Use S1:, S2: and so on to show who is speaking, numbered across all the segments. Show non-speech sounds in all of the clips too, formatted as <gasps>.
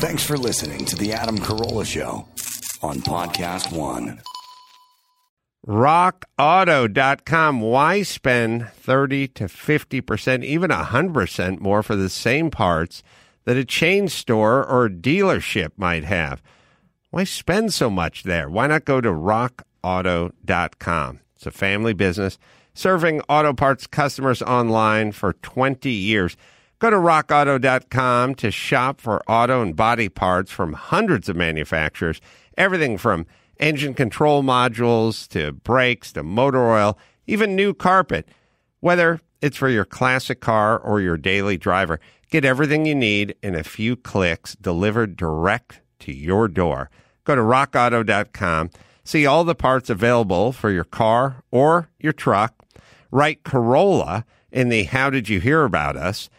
S1: Thanks for listening to The Adam Carolla Show on Podcast One.
S2: RockAuto.com. Why spend 30 to 50%, even 100% more for the same parts that a chain store or dealership might have? Why spend so much there? Why not go to RockAuto.com? It's a family business serving auto parts customers online for 20 years. Go to rockauto.com to shop for auto and body parts from hundreds of manufacturers, everything from engine control modules to brakes to motor oil, even new carpet. Whether it's for your classic car or your daily driver, get everything you need in a few clicks delivered direct to your door. Go to rockauto.com, see all the parts available for your car or your truck. Write Carolla in the How Did You Hear About Us?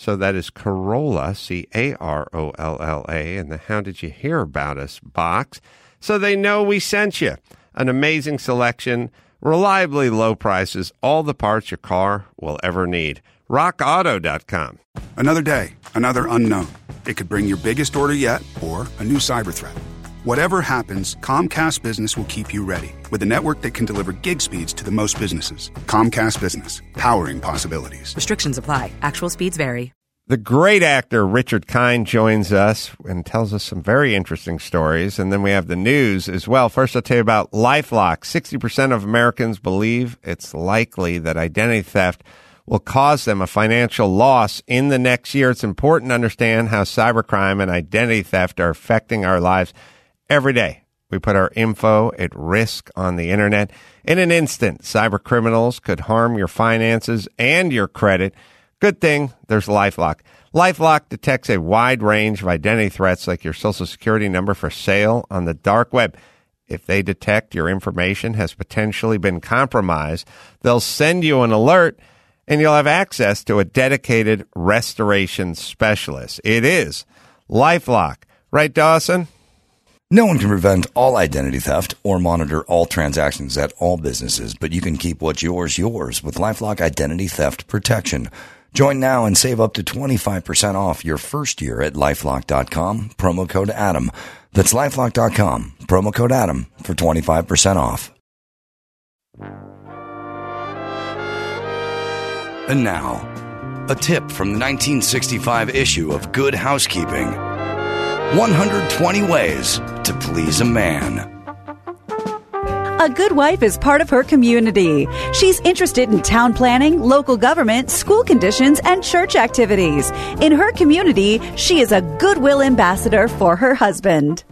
S2: So that is Carolla, C A R O L L A, in the How Did You Hear About Us box. So they know we sent you. An amazing selection, reliably low prices, all the parts your car will ever need. RockAuto.com.
S3: Another day, another unknown. It could bring your biggest order yet or a new cyber threat. Whatever happens, Comcast Business will keep you ready with a network that can deliver gig speeds to the most businesses. Comcast Business, powering possibilities.
S4: Restrictions apply. Actual speeds vary.
S2: The great actor Richard Kind joins us and tells us some very interesting stories. And then we have the news as well. First, I'll tell you about Lifelock. 60% of Americans believe it's likely that identity theft will cause them a financial loss in the next year. It's important to understand how cybercrime and identity theft are affecting our lives every day. We put our info at risk on the internet. In an instant, cyber criminals could harm your finances and your credit. Good thing there's Lifelock. Lifelock detects a wide range of identity threats like your social security number for sale on the dark web. If they detect your information has potentially been compromised, they'll send you an alert and you'll have access to a dedicated restoration specialist. It is Lifelock. Right, Dawson?
S5: No one can prevent all identity theft or monitor all transactions at all businesses, but you can keep what's yours yours with LifeLock Identity Theft Protection. Join now and save up to 25% off your first year at lifelock.com, promo code ADAM. That's lifelock.com, promo code ADAM for 25% off. And now, a tip from the 1965 issue of Good Housekeeping 120 Ways to Please a Man.
S6: A good wife is part of her community. She's interested in town planning, local government, school conditions, and church activities. In her community, she is a goodwill ambassador for her husband.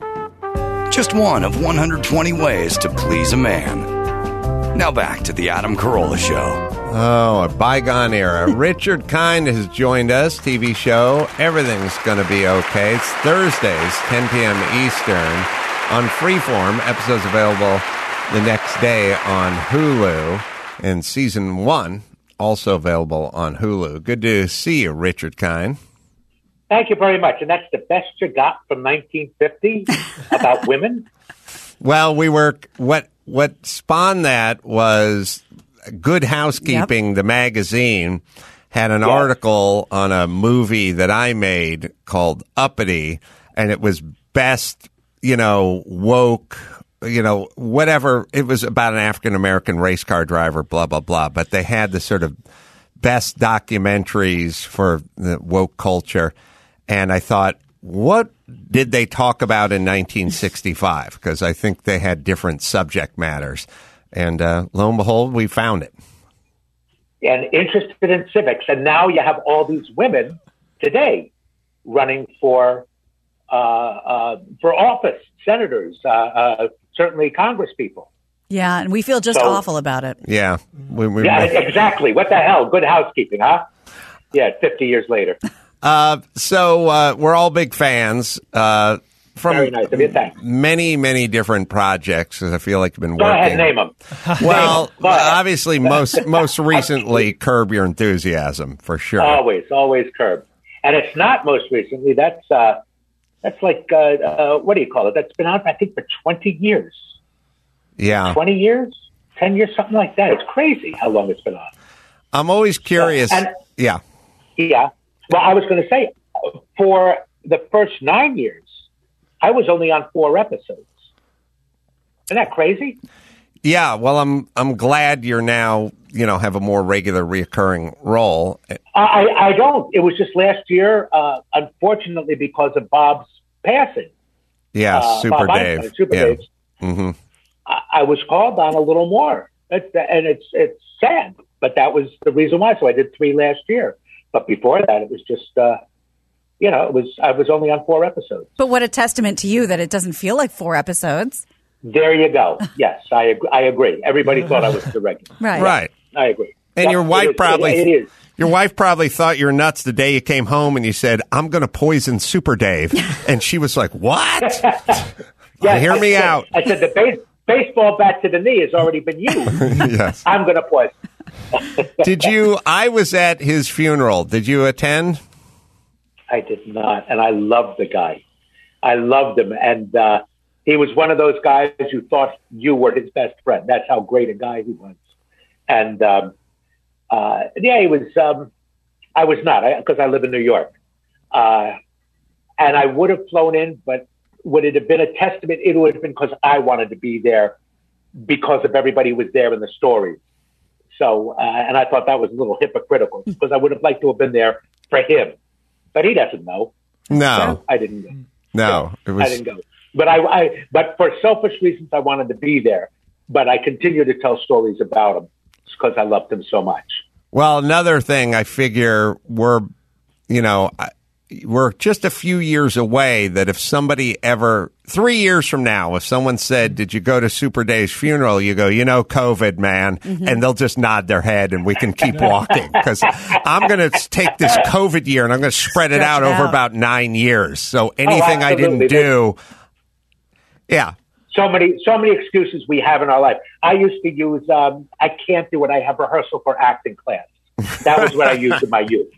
S5: Just one of 120 ways to please a man. Now back to the Adam Carolla Show.
S2: Oh, a bygone era. <laughs> Richard Kind has joined us, TV show. Everything's going to be okay. It's Thursdays, 10 p.m. Eastern on Freeform. Episodes available the next day on Hulu. And season one also available on Hulu. Good to see you, Richard Kind.
S7: Thank you very much. And that's the best you got from 1950 <laughs> about women?
S2: Well, we were what what spawned that was Good Housekeeping, the magazine, had an
S7: Yes.
S2: article on a movie that I made called Uppity, and it was best, you know, woke, you know, whatever. It was about an African American race car driver, blah, blah, blah. But they had the sort of best documentaries for the woke culture. And I thought, what did they talk about in 1965? Because I think they had different subject matters. And uh, lo and behold, we found it.
S7: and interested in civics. And now you have all these women today running for uh, uh, for office, senators, uh, uh, certainly Congress people.
S8: Yeah, and we feel just
S7: So-
S8: awful about it.
S2: Yeah. We, we,
S7: Yeah, exactly. What the hell? Good housekeeping, huh? Yeah, 50 years later. <laughs>
S2: Uh, so uh, we're all big fans uh, from
S7: Very nice of you. Thanks.
S2: many, many different projects. 'cause I feel like you've been
S7: Go
S2: working.
S7: ahead, name them. <laughs>
S2: Well, <laughs>
S7: Go ahead.
S2: obviously, most most recently, Curb Your Enthusiasm for sure.
S7: Always, always curb. And it's not most recently. That's uh, that's like uh, uh, what do you call it? That's been out, I think, for 20 years.
S2: yeah,
S7: 20 years, 10 years, something like that. It's crazy how long it's been on.
S2: I'm always curious.
S7: And-
S2: yeah,
S7: Yeah. Well, I was going to say, for the first nine years, I was only on four episodes. Isn't that crazy?
S2: Yeah, well, I'm I'm glad you're now you know have a more regular, reoccurring role.
S7: I, I don't. It was just last year, uh, unfortunately, because of Bob's passing.
S2: Yeah,
S7: uh,
S2: Super
S7: Bob
S2: Dave.
S7: Einstein, Super
S2: yeah.
S7: Dave.
S2: hmm
S7: I, I was called on a little more, it, and it's it's sad, but that was the reason why. So I did three last year, but before that, it was just. Uh, you know, it was I was only on four episodes.
S6: But what a testament to you that it doesn't feel like four episodes.
S7: There you go. Yes, I agree. I agree. Everybody thought I was <laughs> the regular.
S6: Right.
S2: Right.
S7: I agree.
S2: And
S7: Yeah,
S2: your wife
S7: is-
S2: probably
S7: it- it is.
S2: Your wife probably thought you're nuts the day you came home and you said, "I'm going to poison Super Dave," <laughs> and she was like, "What?
S7: Yeah, <laughs>
S2: Hear
S7: I
S2: me
S7: said-
S2: out."
S7: I said the base, baseball bat to the knee has already been used.
S2: yes.
S7: I'm going to poison.
S2: Did you? I was at his funeral. Did you attend?
S7: I did not, and I loved the guy. I loved him, and uh, he was one of those guys who thought you were his best friend. That's how great a guy he was. And um, uh, yeah, he was. Um, I was not because I, live in New York, uh, and I would have flown in, but would it have been a testament? It would have been because I wanted to be there because of everybody who was there in the stories. So, uh, and I thought that was a little hypocritical because I would have liked to have been there for him, but he doesn't know.
S2: No,
S7: I didn't go.
S2: no. It
S7: I
S2: was.
S7: didn't go. But I, I, but for selfish reasons, I wanted to be there. But I continue to tell stories about him because I loved him so much.
S2: Well, another thing I figure we're, you know, we're just a few years away that if somebody ever, three years from now, if someone said, Did you go to Super Dave's funeral? You go, You know, COVID, man. Mm-hmm. And they'll just nod their head and we can keep <laughs> walking. Because I'm going to take this COVID year and I'm going to spread it
S6: Stretch
S2: out
S6: it
S2: over about nine years. So oh, anything I didn't do, yeah.
S7: So many, so many excuses we have in our life. I used to use, um, I can't do it. I have rehearsal for acting class. That was what I used in my youth.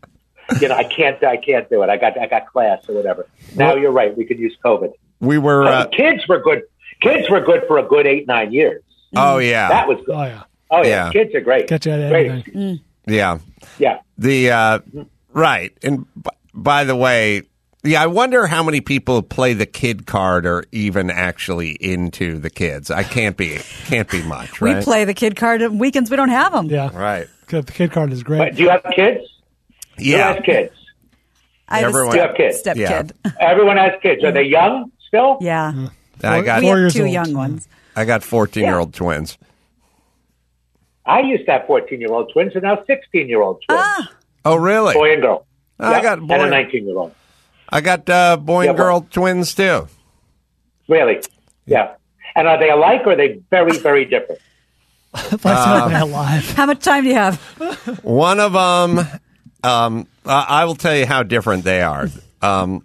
S7: You know, I can't, I can't do it. I got, I got class or whatever. Now you're right. We could use COVID.
S2: We were, uh,
S7: kids were good. Kids were good for a good eight, nine years.
S2: oh, yeah.
S7: That was good.
S8: Oh yeah,
S7: Oh yeah,
S2: Yeah.
S7: kids are great.
S8: Get you out of
S7: great.
S8: anything.
S2: yeah.
S7: Yeah.
S2: The uh, right, and b- by the way, yeah, I wonder how many people play the kid card or even actually into the kids. I can't be, can't be much, right?
S6: We play the kid card on weekends. We don't have them.
S8: Yeah,
S2: right.
S8: The kid card is great.
S7: But do you have kids? Who
S2: Yeah,
S7: has kids?
S6: I have
S2: Everyone-
S6: a
S7: You have kids?
S6: step,
S2: Yeah.
S6: kid. <laughs>
S7: Everyone has kids. Are they young still?
S6: Yeah.
S2: I got,
S6: We
S8: Four
S6: have
S8: years
S6: two
S8: old.
S6: young ones.
S2: I got fourteen year old twins.
S7: I used to have 14 year old twins and now 16 year old twins.
S6: Ah.
S2: Oh, really?
S7: Boy and girl.
S2: I
S7: Yeah,
S2: got
S7: And
S2: boy-
S7: a 19 year old.
S2: I got uh, boy and
S7: Yeah,
S2: girl twins too.
S7: Really? Yeah. And are they alike or are they very, very different?
S8: If I saw that
S6: How much time do you have?
S2: One of them, um, I I will tell you how different they are. Um,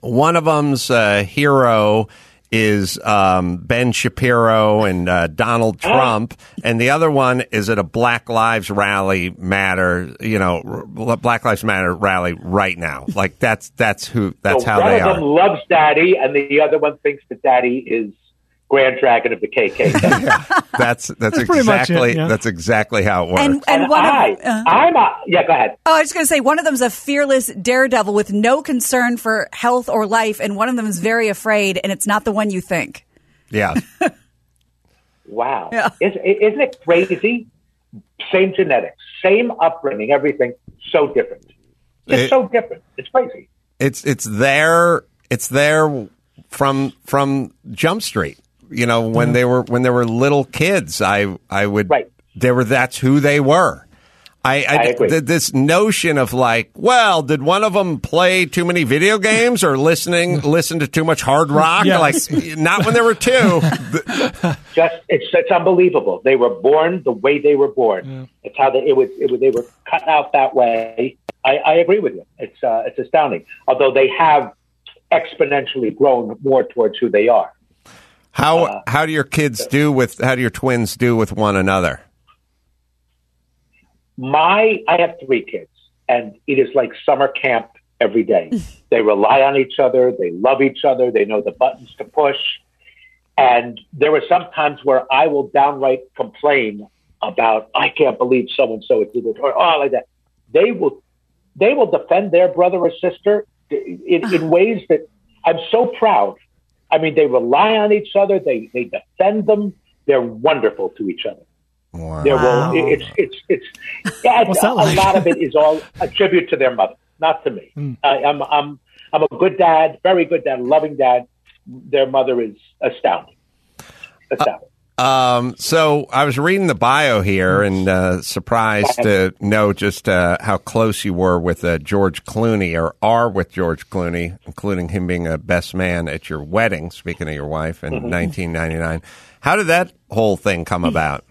S2: one of them's a hero is um, Ben Shapiro and uh, Donald Trump, and the other one is at a Black Lives Rally Matter, you know, r- Black Lives Matter rally right now. Like that's that's who that's
S7: so
S2: how
S7: one
S2: they
S7: of
S2: are.
S7: them loves daddy and the other one thinks that daddy is Grand Dragon of the KKK. <laughs>
S2: That's that's,
S8: pretty much it,
S2: exactly
S8: yeah.
S2: that's exactly how it works.
S6: And and
S7: and
S6: one
S7: I,
S6: of uh,
S7: I'm a, yeah, go ahead.
S6: oh, I was going to say one of them's a fearless daredevil with no concern for health or life, and one of them is very afraid, and it's not the one you think.
S2: yeah. <laughs>
S7: Wow.
S6: Yeah.
S7: Is, isn't it crazy? Same genetics, same upbringing, everything, so different. It's
S2: It-
S7: so different. It's crazy.
S2: it's it's there it's there from from Jump Street. You know, when they were when they were little kids, I I would
S7: Right.
S2: they were that's who they were. I, I,
S7: I agree.
S2: th- this notion of like, well, did one of them play too many video games or listening <laughs> listen to too much hard rock?
S8: Yes.
S2: Like, not when there were two. <laughs>
S7: Just it's it's unbelievable. They were born the way they were born. It's how they it was, it was they were cut out that way. I, I agree with you. It's uh, it's astounding. Although they have exponentially grown more towards who they are.
S2: How
S7: Uh,
S2: how do your kids do with how do your twins do with one another?
S7: My I have three kids, and it is like summer camp every day. <laughs> they rely on each other. They love each other. They know the buttons to push. And there are some times where I will downright complain about I can't believe so and so did it or oh like that. They will they will defend their brother or sister in, in ways that I'm so proud. I mean, they rely on each other. They they defend them. They're wonderful to each other.
S2: Wow.
S7: There will it's it's it's yeah,
S8: What's
S7: a,
S8: that like?
S7: a lot of it is all a tribute to their mother, not to me. <laughs>
S8: Hmm.
S7: I, I'm I'm I'm a good dad, very good dad, loving dad. Their mother is astounding, astounding.
S2: Um, so I was reading the bio here and uh, surprised to know just uh, how close you were with uh, George Clooney or are with George Clooney, including him being a best man at your wedding, speaking of your wife in 1999. How did that whole thing come about?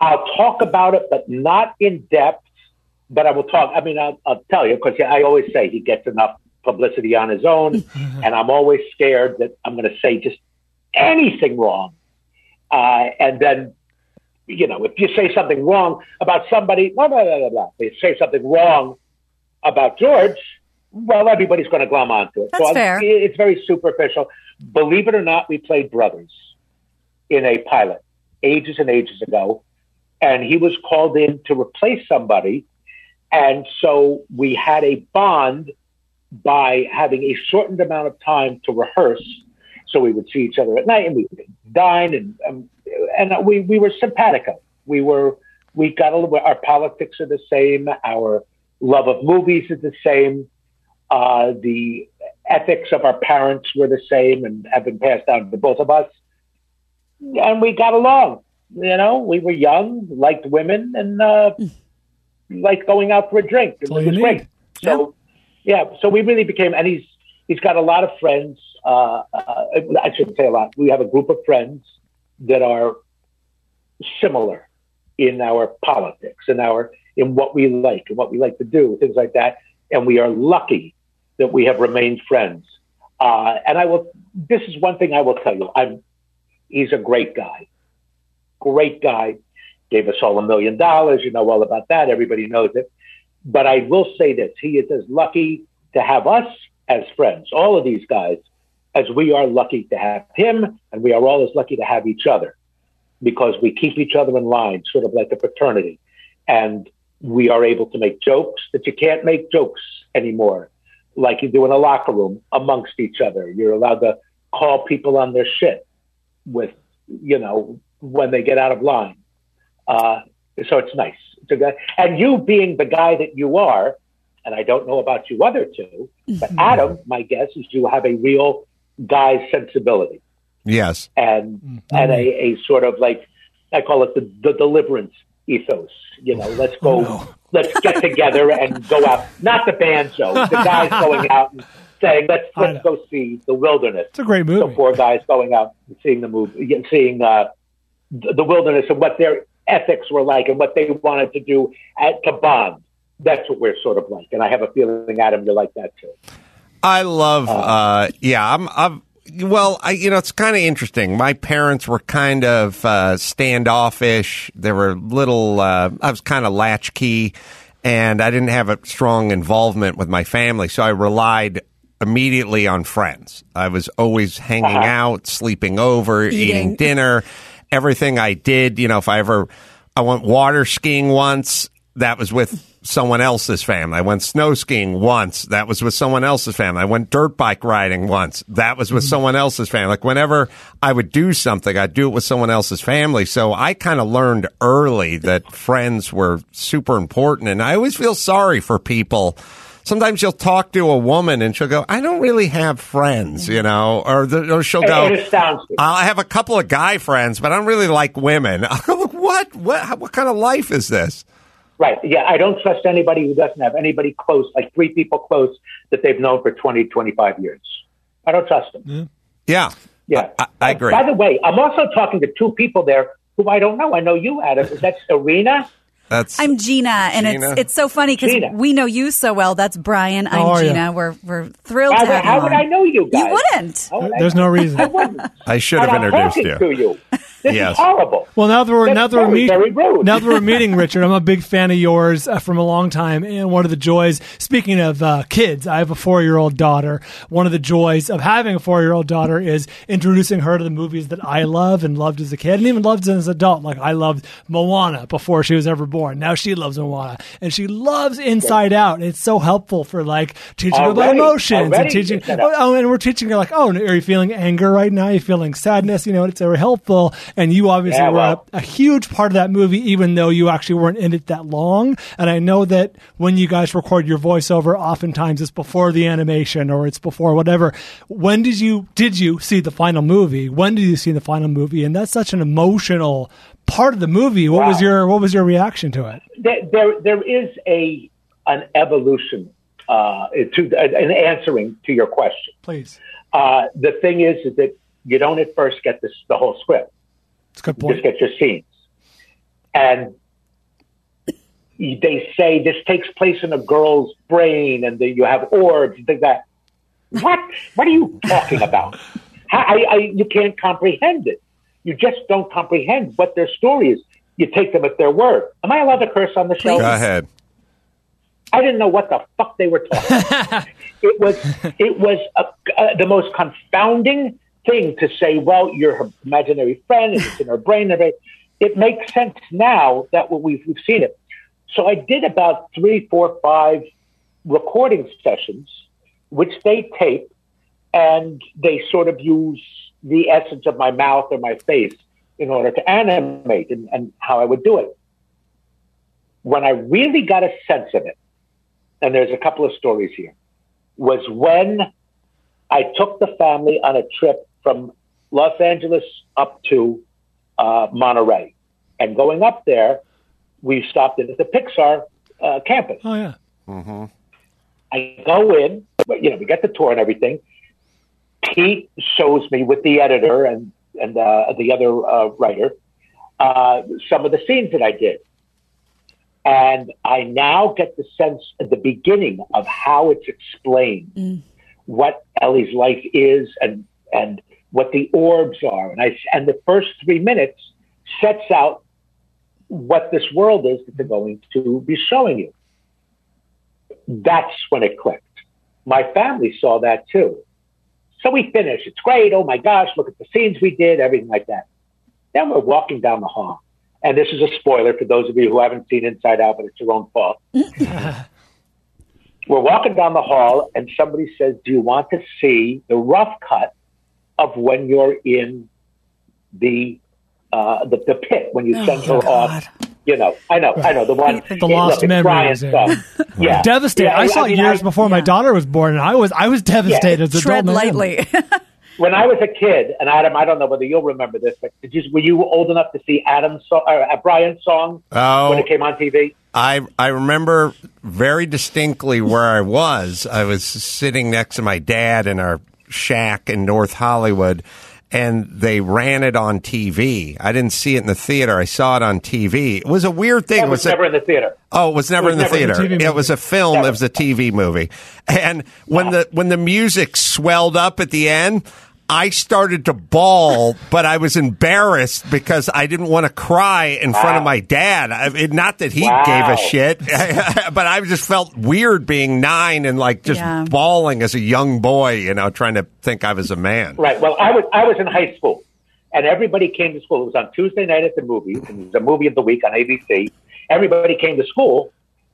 S7: I'll talk about it, but not in depth. But I will talk. I mean, I'll, I'll tell you because I always say he gets enough publicity on his own, <laughs> and I'm always scared that I'm going to say just anything wrong, uh, and then. You know, if you say something wrong about somebody, blah, blah, blah, blah, blah. If you say something wrong about George, well, everybody's going to glom onto it.
S6: That's
S7: so
S6: fair.
S7: it- it's very superficial. Believe it or not, we played brothers in a pilot ages and ages ago and he was called in to replace somebody. And so we had a bond by having a shortened amount of time to rehearse. So we would see each other at night and we would dine and, um, and we, we were simpatico. We were, we got a little, our politics are the same. Our love of movies is the same. Uh, the ethics of our parents were the same and have been passed down to both of us. And we got along you know, we were young, liked women, and uh, liked going out for a drink. It was great. So, yeah. so we really became, and he's he's got a lot of friends. Uh, uh, I shouldn't say a lot. We have a group of friends that are similar in our politics and our in what we like and what we like to do, things like that. And we are lucky that we have remained friends. Uh, and I will. This is one thing I will tell you. I'm. He's a great guy great guy, gave us all a million dollars. You know all about that. Everybody knows it. But I will say this he is as lucky to have us as friends, all of these guys, as we are lucky to have him, and we are all as lucky to have each other because we keep each other in line, sort of like a fraternity. And we are able to make jokes that you can't make jokes anymore, like you do in a locker room amongst each other. You're allowed to call people on their shit with, you know, when they get out of line. Uh, so it's nice. It's and you being the guy that you are, and I don't know about you other two, but Adam, my guess is you have a real guy sensibility
S2: Yes.
S7: and and a, a sort of like I call it the, the deliverance ethos. You know, let's go, let's get together and go out. Not the banjo, the guys <laughs> going out and saying let's let's go see the wilderness.
S8: It's a great
S7: The
S8: movie.
S7: four guys going out and seeing the movie, seeing uh, the, the wilderness and what their ethics were like and what they wanted to do at, to bond. That's what we're sort of like, and I have a feeling, Adam, you're like that too.
S2: I love, uh, yeah, I'm, I'm, well, I, you know, it's kind of interesting. My parents were kind of, uh, standoffish. They were little, uh, I was kind of latchkey and I didn't have a strong involvement with my family. So I relied immediately on friends. I was always hanging out, sleeping over, eating dinner, everything I did. You know, if I ever, I went water skiing once, that was with someone else's family. I went snow skiing once. That was with someone else's family. I went dirt bike riding once. That was with mm-hmm. someone else's family. Like whenever I would do something, I'd do it with someone else's family. So I kind of learned early that friends were super important. And I always feel sorry for people. Sometimes you'll talk to a woman and she'll go, I don't really have friends, you mm-hmm. know, or, the, or she'll go,
S7: It astounds me.
S2: I have a couple of guy friends, but I don't really like women. <laughs> I go, what? What? What kind of life is this?
S7: Right. Yeah. I don't trust anybody who doesn't have anybody close, like three people close that they've known for 20, 25 years. I don't trust them.
S2: Yeah.
S7: Yeah.
S2: I, I agree.
S7: By the way, I'm also talking to two people there who I don't know. I know you, Adam. Is that Serena?
S2: That's
S6: I'm Gina, and
S2: Gina?
S6: it's it's so funny because we know you so well. That's Bryan.
S8: How
S6: I'm
S8: are
S6: Gina.
S8: ya?
S6: We're we're thrilled
S7: How,
S6: to
S7: would-
S6: have
S7: how
S6: you
S7: would
S6: on.
S7: I know you guys?
S6: You wouldn't.
S7: How would I-
S8: There's no reason.
S7: I wouldn't.
S2: I should have introduced you.
S7: to you. This
S2: Yes.
S7: is horrible.
S8: Well, now that we're
S7: That's
S8: now that we're
S7: very,
S8: meeting,
S7: very rude.
S8: now that we're meeting <laughs> Richard, I'm a big fan of yours uh, from a long time. And one of the joys, speaking of uh, kids, I have a four year old daughter. One of the joys of having a four year old daughter is introducing her to the movies that I love and loved as a kid, and even loved as an adult. Like I loved Moana before she was ever born. Now she loves Moana, and she loves Inside Out. It's so helpful for like teaching her about
S7: Already,
S8: emotions and teaching. Oh, and we're teaching her like, oh, are you feeling anger right now? Are you feeling sadness? You know, it's very helpful. And you obviously
S7: Yeah,
S8: were
S7: well.
S8: a, a huge part of that movie, even though you actually weren't in it that long. And I know that when you guys record your voiceover, oftentimes it's before the animation or it's before whatever. When did you did you see the final movie? When did you see the final movie? And that's such an emotional part of the movie. What was your what was your reaction to it?
S7: there, there, there is a an evolution uh, to an answering to your question.
S8: Please,
S7: Uh, the thing is, is that you don't at first get this, the whole script.
S8: It's a good point.
S7: just get your scenes, and they say this takes place in a girl's brain, and then you have orbs and things like that. What? What are you talking about? How, I, I, you can't comprehend it. You just don't comprehend what their story is. You take them at their word. Am I allowed to curse on the show?
S2: Go ahead.
S7: I didn't know what the fuck they were talking. about. <laughs> it was it was a, uh, the most confounding thing to say. Well, you're her imaginary friend, and it's in her brain. It makes sense now that we've we've seen it. So I did about three, four, five recording sessions, which they tape, and they sort of use the essence of my mouth or my face in order to animate and, and how I would do it. When I really got a sense of it, and there's a couple of stories here, was when I took the family on a trip from Los Angeles up to uh, Monterey. And going up there, we stopped in at the Pixar uh, campus.
S8: Oh yeah,
S7: I go in, but you know, we get the tour and everything. Pete shows me with the editor and and uh, the other uh, writer uh, some of the scenes that I did, and I now get the sense at the beginning of how it's explained what Ellie's life is and and what the orbs are, and I and the first three minutes sets out what this world is that they're going to be showing you that's when it clicked. My family saw that too. So we finish. It's great. Oh my gosh, look at the scenes we did, everything like that. Then we're walking down the hall. And this is a spoiler for those of you who haven't seen Inside Out, but it's your own fault. <laughs> we're walking down the hall, and somebody says, Do you want to see the rough cut of when you're in the uh, the, the pit when you send her off? You know, I know, I know the one.
S8: The lost
S7: look, it's
S8: memories,
S7: Bryan's <laughs>
S8: yeah. devastated.
S7: Yeah,
S8: I saw it
S7: mean,
S8: years
S7: I-
S8: before my daughter was born, and I was I was devastated as an
S6: Tread
S8: adult man.
S6: lightly. <laughs>
S7: when I was a kid, and Adam, I don't know whether you'll remember this, but did you, were you old enough to see Adam's song, or uh, Brian's song
S2: Oh.
S7: when it came on TV?
S2: I I remember very distinctly where I was. I was sitting next to my dad in our shack in North Hollywood, and they ran it on TV. I didn't see it in the theater. I saw it on TV. It was a weird thing.
S7: That was
S2: it-
S7: never in the theater.
S2: Oh, it was never
S7: It was
S2: in the
S7: never in the
S2: theater. It was a film.
S7: Never.
S2: It was a TV movie. And when the when the music swelled up at the end, I started to bawl, but I was embarrassed because I didn't want to cry in front of my dad. I, it, not that he
S7: Wow.
S2: gave a shit, <laughs> but I just felt weird being nine and like just
S6: Yeah.
S2: bawling as a young boy, you know, trying to think I was a man.
S7: Right. Well, I was I was in high school, and everybody came to school. It was on Tuesday night at the movies, and it was a movie of the week on ABC. Everybody came to school,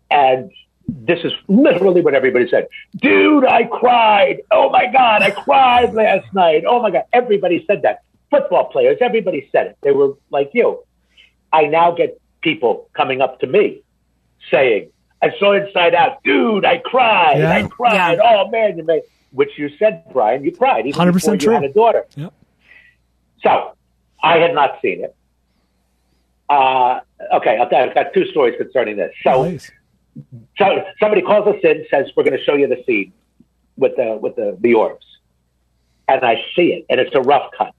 S7: and this is literally what everybody said. Dude, I cried. Oh my god, I cried last night. Oh my god, everybody said that. Football players, everybody said it. They were like you. I now get people coming up to me saying, I saw Inside Out. Dude, I cried.
S8: Yeah.
S7: I cried.
S6: Yeah.
S7: Oh, man. You made, which you said, Bryan, you cried. Even
S8: 100%
S7: before you
S8: true.
S7: had a daughter.
S8: Yep.
S7: So I had not seen it. Uh, okay, I've got, I've got two stories concerning this. So,
S8: Please.
S7: So somebody calls us in, says we're going to show you the scene with the with the the orbs, and I see it, and it's a rough cut.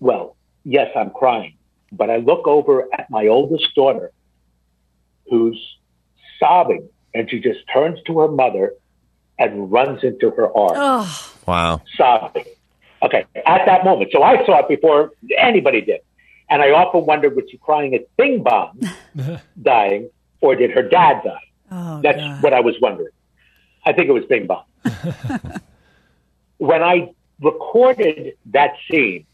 S7: Well, yes, I'm crying, but I look over at my oldest daughter, who's sobbing, and she just turns to her mother and runs into her arms
S6: oh,
S2: Wow.
S7: sobbing. Okay, at that moment. So I saw it before anybody did. And I often wondered, was she crying at Bing Bong <laughs> dying, or did her dad die?
S6: Oh,
S7: That's
S6: God.
S7: what I was wondering. I think it was Bing Bong. <laughs> when I recorded that scene,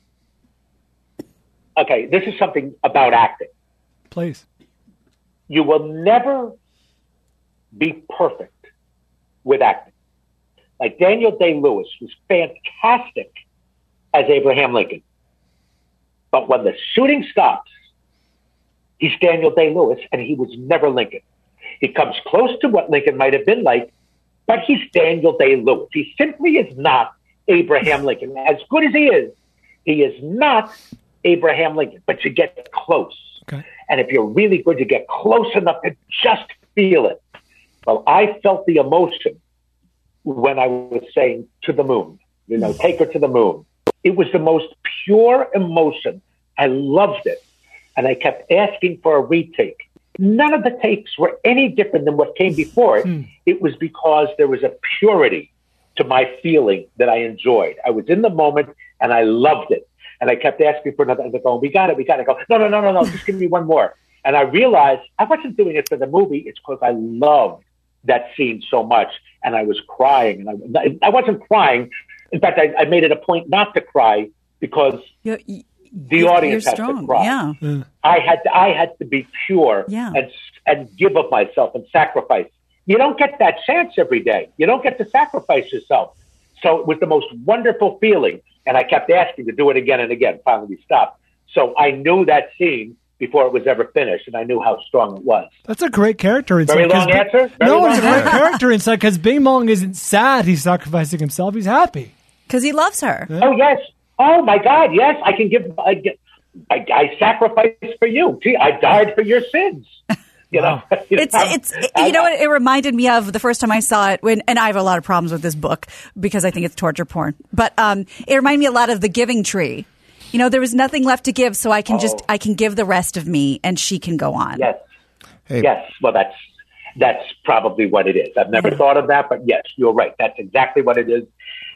S7: okay, this is something about acting.
S8: Please.
S7: You will never be perfect with acting. Like Daniel Day Lewis was fantastic as Abraham Lincoln. But when the shooting stops, he's Daniel Day Lewis and he was never Lincoln. He comes close to what Lincoln might have been like, but he's Daniel Day Lewis. He simply is not Abraham Lincoln. As good as he is, he is not Abraham Lincoln, but you get close.
S8: Okay.
S7: And if you're really good, you get close enough to just feel it. Well, I felt the emotion when I was saying to the moon, you know, take her to the moon. It was the most pure emotion. I loved it. And I kept asking for a retake. None of the takes were any different than what came before it. Hmm. It was because there was a purity to my feeling that I enjoyed. I was in the moment and I loved it. And I kept asking for another. And they're going, we got it, we got it. I go, no, no, no, no, no, just give me one more. And I realized I wasn't doing it for the movie. It's because I loved that scene so much. And I was crying. And I, I wasn't crying. In fact, I, I made it a point not to cry because
S6: You're, you-
S7: the
S6: you're-
S7: audience
S6: you're
S7: has to
S6: strong.
S7: cry.
S6: Yeah.
S7: I had to, I had to be pure
S6: Yeah.
S7: and and give of myself and sacrifice. You don't get that chance every day. You don't get to sacrifice yourself. So it was the most wonderful feeling, and I kept asking to do it again and again. Finally, we stopped. So I knew that scene before it was ever finished, and I knew how strong it was.
S8: That's a great character insight.
S7: Very
S8: 'cause
S7: long answer? Very
S8: no,
S7: long
S8: it's a great <laughs> character insight because Bing Bong isn't sad. He's sacrificing himself. He's happy.
S6: Because he loves her.
S7: Oh yes. Oh my God. Yes, I can give. I, get- I, I sacrificed for you. Gee, I died for your sins. You know. <laughs> You know,
S6: It's it's you know what it reminded me of the first time I saw it when and I have a lot of problems with this book because I think it's torture porn. But um it reminded me a lot of the giving tree. You know, there was nothing left to give, so I can just
S7: Oh.
S6: I can give the rest of me and she can go on.
S7: Yes.
S2: Hey.
S7: Yes. Well, that's that's probably what it is. I've never thought of that, but yes, you're right. That's exactly what it is.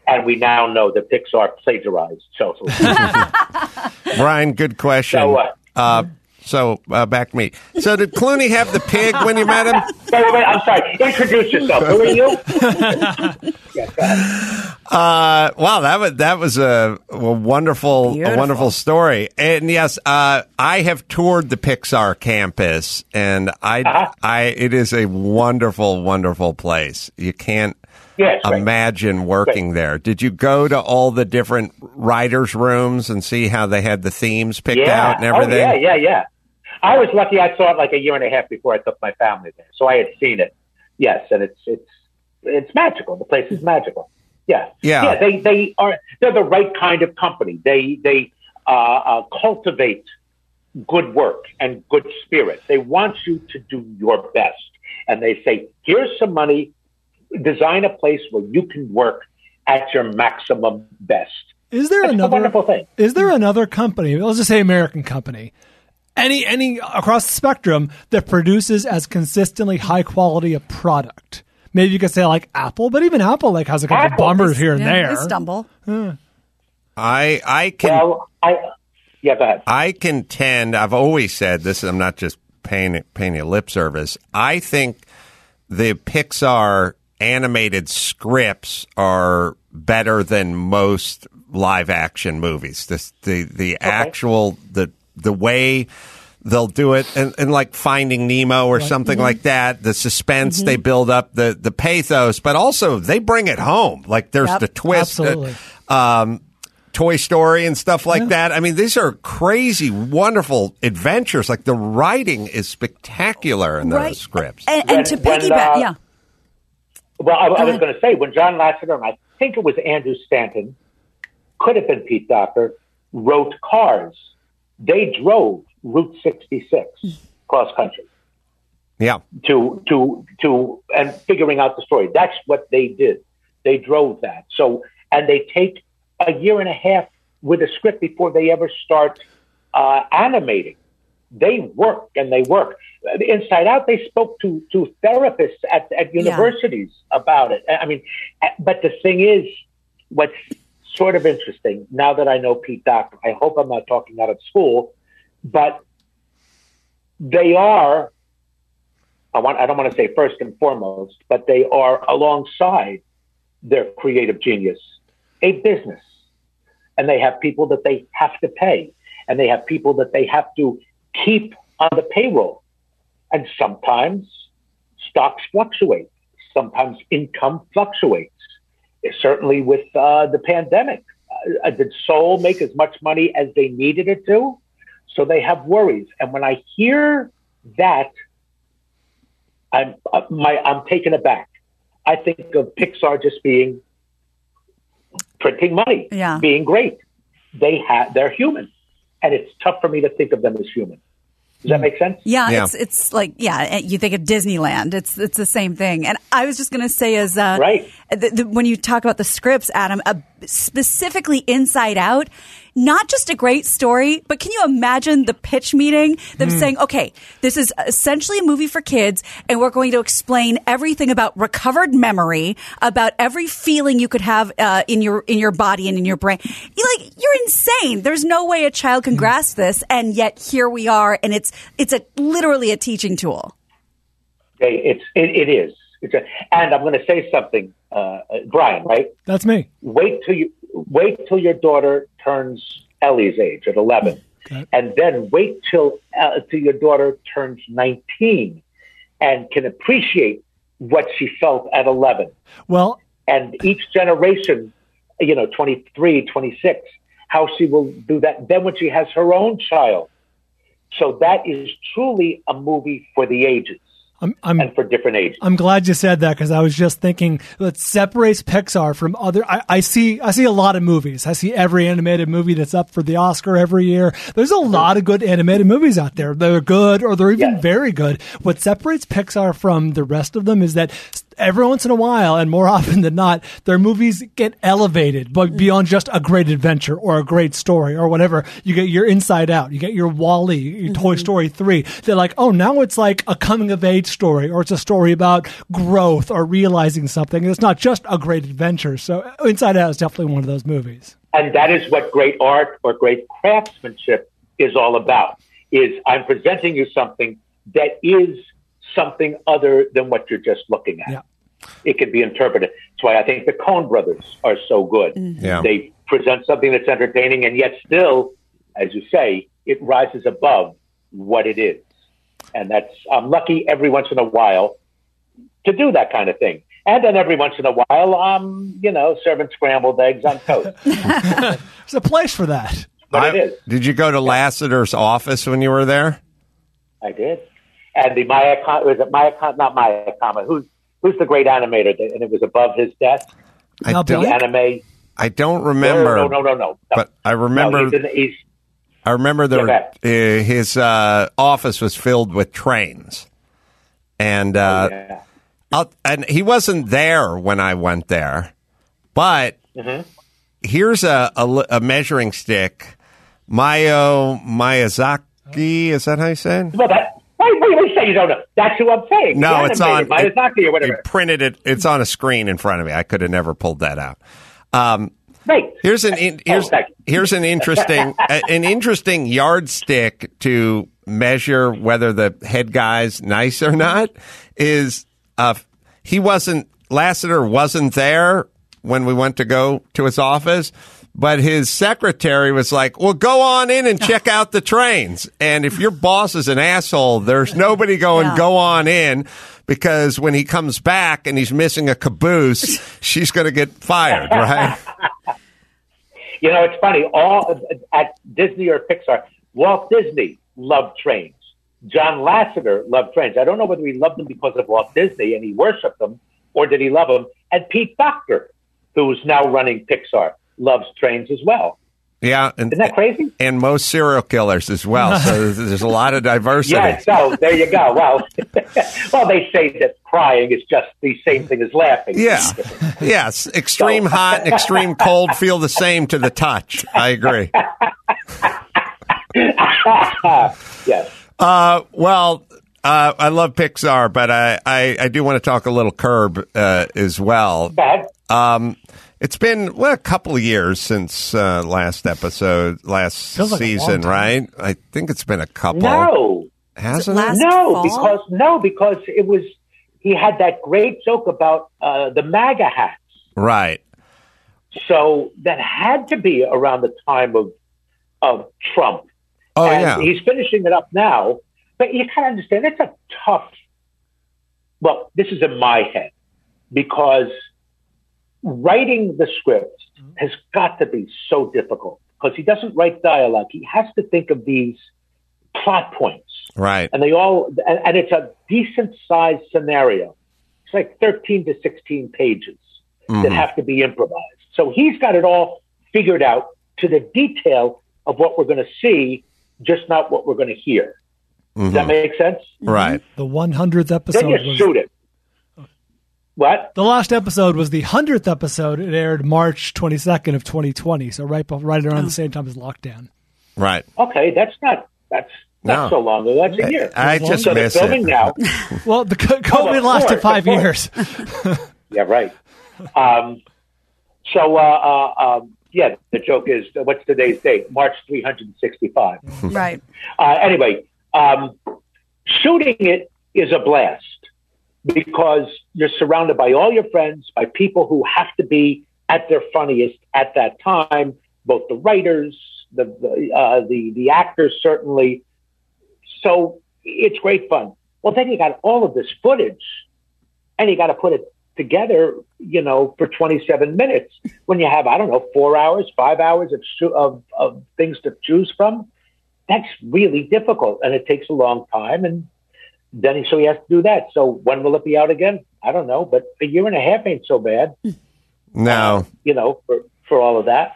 S7: And we now know that Pixar plagiarized Social. <laughs> <laughs>
S2: Bryan, good question.
S7: So, uh,
S2: uh, so uh, back to me. So did Clooney have the pig when you met him?
S7: wait, <laughs> wait, wait, I'm sorry. Introduce yourself. Who are you? yes, go ahead.
S2: Uh, wow, that was that was a, a wonderful, a wonderful story. And yes, uh, I have toured the Pixar campus, and I,
S7: Uh-huh.
S2: I, it is a wonderful, wonderful place. You can't
S7: Yes, right.
S2: imagine working there. Did you go to all the different writers' rooms and see how they had the themes picked
S7: yeah.
S2: out and everything?
S7: Oh, yeah, yeah, yeah. I was lucky. I saw it like a year and a half before I took my family there, so I had seen it. Yes, and it's it's it's magical. The place is magical. Yeah,
S2: Yeah.
S7: yeah. They they are they're the right kind of company. They they uh, uh, cultivate good work and good spirit. They want you to do your best, and they say, "Here's some money. Design a place where you can work at your maximum best."
S8: Is there
S7: That's a
S8: another
S7: wonderful thing.
S8: Is there another company? Let's just say American company. Any any across the spectrum that produces as consistently high quality a product. Maybe you could say like Apple, but even Apple like has a couple
S7: Apple.
S8: bummers here and
S6: Yeah,
S8: there.
S6: they stumble.
S2: I, I can.
S7: Well, I yeah. Go ahead.
S2: I contend, I've always said this, I'm not just paying, paying you lip service. I think the Pixar animated scripts are better than most live action movies. This, the, the actual, the, the way they'll do it and, and like finding Nemo or something like that, the suspense they build up, the, the pathos, but also they bring it home. Like there's
S6: Yep.
S2: the twist.
S8: Absolutely.
S2: um, Toy Story and stuff like that. I mean, these are crazy, wonderful adventures. Like the writing is spectacular in those
S6: Right.
S2: scripts.
S6: And, and to
S7: When- when,
S6: piggyback,
S7: uh,
S6: yeah.
S7: Well, I, I was going to say when John Lasseter and I think it was Andrew Stanton, could have been Pete Docter, wrote Cars. They drove Route 66 cross country
S2: Yeah.
S7: to to to and figuring out the story. That's what they did. They drove that. So and they take a year and a half with a script before they ever start uh, animating. They work and they work. Inside Out, they spoke to to therapists at at universities about it. I mean, uh, but the thing is, what's sort of interesting now that I know Pete Docter, I hope I'm not talking out of school. but they are. I want. I don't want to say first and foremost, but they are alongside their creative genius, a business, and they have people that they have to pay, and they have people that they have to keep on the payroll, and sometimes stocks fluctuate, sometimes income fluctuates. Certainly, with uh, the pandemic, uh, did Soul make as much money as they needed it to? So they have worries. And when I hear that, I'm uh, my I'm taken aback. I think of Pixar just being printing money,
S6: Yeah.
S7: being great. They have they're human, and it's tough for me to think of them as human. Does that make sense?
S6: Yeah,
S2: Yeah.
S6: it's it's like yeah, you think of Disneyland. It's it's the same thing. And I was just going to say as uh,
S7: Right.
S6: the, the, when you talk about the scripts, Adam, uh, specifically Inside Out, not just a great story, but can you imagine the pitch meeting? Them saying, "Okay, this is essentially a movie for kids, and we're going to explain everything about recovered memory, about every feeling you could have uh, in your in your body and in your brain. You're like, you're insane. There's no way a child can grasp this, and yet here we are, and it's it's a literally a teaching tool.
S7: It's it, it is. And I'm going to say something, uh, uh, Bryan. Right?
S8: That's me.
S7: Wait till you wait till your daughter turns Ellie's age at 11, and then wait till uh, till your daughter turns 19 and can appreciate what she felt at 11.
S8: Well,
S7: And each generation, you know, 23, 26, how she will do that. Then when she has her own child. So that is truly a movie for the ages
S8: I'm I'm
S7: and for different ages.
S8: I'm glad you said that because I was just thinking that separates Pixar from other. I, I see I see a lot of movies. I see every animated movie that's up for the Oscar every year. There's a mm-hmm. lot of good animated movies out there. They're good or they're even
S7: Yes.
S8: very good. What separates Pixar from the rest of them is that every once in a while, and more <laughs> often than not, their movies get elevated, but mm. beyond just a great adventure or a great story or whatever. You get your Inside Out, you get your WALL-E, your Toy mm-hmm. Story three. They're like, oh, now it's like a coming of age story, or it's a story about growth or realizing something. And it's not just a great adventure. So uh, Inside Out is definitely one of those movies.
S7: And that is what great art or great craftsmanship is all about. Is I'm presenting you something that is something other than what you're just looking at.
S8: Yeah.
S7: It can be interpreted. That's why I think the Coen brothers are so good. Mm-hmm.
S2: Yeah.
S7: They present something that's entertaining and yet still, as you say, it rises above what it is. And that's I'm lucky every once in a while to do that kind of thing. And then every once in a while, I'm, you know, serving scrambled eggs on toast. <laughs>
S8: There's a place for that.
S7: But
S2: I-
S7: it is.
S2: Did you go to Lasseter's office when you were there?
S7: I did. And the Maya, was it Maya, not Maya Kama? Who's who's the great animator? that- And it was above his desk.
S2: I
S8: Now,
S2: don't,
S7: anime.
S2: I don't remember.
S7: No, no, no, no, no.
S2: But I remember.
S7: No, he's, in, he's
S2: I remember there,
S7: Yeah,
S2: uh, his uh, office was filled with trains, and uh,
S7: Oh, yeah.
S2: I'll, and he wasn't there when I went there, but
S7: Mm-hmm.
S2: here's a, a a measuring stick, Mayo Miyazaki. Is that how you say it?
S7: Well, that. Wait, wait, wait, say you don't know. That's who I'm saying.
S2: No, it's on.
S7: animator, Miyazaki or
S2: He
S7: whatever.
S2: printed it. It's on a screen in front of me. I could have never pulled that out. Um,
S7: Right.
S2: Here's an in,
S7: Oh,
S2: here's
S7: thank
S2: here's an interesting <laughs> an interesting yardstick to measure whether the head guy's nice or not. Is uh, he wasn't Lasseter wasn't there when we went to go to his office, but his secretary was like, "Well, go on in and check out the trains." And if your boss is an asshole, there's nobody going,
S6: Yeah.
S2: "Go on in." Because when he comes back and he's missing a caboose, <laughs> she's going to get fired, right?
S7: You know, it's funny. All at Disney or Pixar, Walt Disney loved trains. John Lasseter loved trains. I don't know whether he loved them because of Walt Disney and he worshipped them, or did he love them? And Pete Docter, who's now running Pixar, loves trains as well.
S2: Yeah, and,
S7: Isn't that crazy?
S2: and most serial killers as well. So <laughs> there's a lot of diversity.
S7: Yeah, so there you go. Well, <laughs> well, they say that crying is just the same thing as laughing.
S2: Yeah. Yes. Extreme hot and extreme cold <laughs> feel the same to the touch. I agree.
S7: yes.
S2: Uh, well, uh, I love Pixar, but I, I, I do want to talk a little Curb uh, as well.
S7: Bad.
S2: Um, it's been well a couple of years since uh, last episode, last
S8: Feels like
S2: season,
S8: time.
S2: right? I think it's been a couple.
S7: No,
S2: hasn't
S6: last-
S2: it?
S7: no,
S6: fall?
S7: because no, because it was he had that great joke about uh, the MAGA hats.
S2: Right.
S7: So that had to be around the time of of Trump.
S2: Oh
S7: and
S2: yeah.
S7: he's finishing it up now. But you kind of understand it's a tough. Well, this is in my head because writing the script mm-hmm. has got to be so difficult because he doesn't write dialogue. He has to think of these plot points,
S2: Right.
S7: and they all and, and it's a decent sized scenario. It's like thirteen to sixteen pages that mm-hmm. have to be improvised. So he's got it all figured out to the detail of what we're going to see, just not what we're going to hear. Does that mm-hmm. make sense?
S2: Right.
S8: The 100th episode.
S7: Then
S8: episode
S7: you
S8: was
S7: shoot it. What?
S8: the last episode was the 100th episode. It aired March 22nd of 2020, so right right around the same time as lockdown.
S2: Right.
S7: Okay, that's not that's not
S2: No.
S7: so long ago. That's a year.
S2: I just
S7: so
S2: miss
S7: filming
S2: it.
S7: now. <laughs>
S8: Well, the co-
S7: Oh,
S8: COVID lasted
S7: course,
S8: five
S7: of
S8: years. <laughs>
S7: Yeah, right. Um, so, uh, uh, um, yeah, the joke is what's today's date? March 365.
S6: Right.
S7: Uh, anyway, um, shooting it is a blast because you're surrounded by all your friends, by people who have to be at their funniest at that time. Both the writers, the the uh, the, the actors, certainly. So it's great fun. Well, then you got all of this footage, and you got to put it together, you know, for 27 minutes. When you have, I don't know, four hours, five hours of of, of things to choose from, that's really difficult, and it takes a long time. And then he, so he has to do that. So when will it be out again? I don't know, but a year and a half ain't so bad,
S2: No.
S7: you know, for for all of that.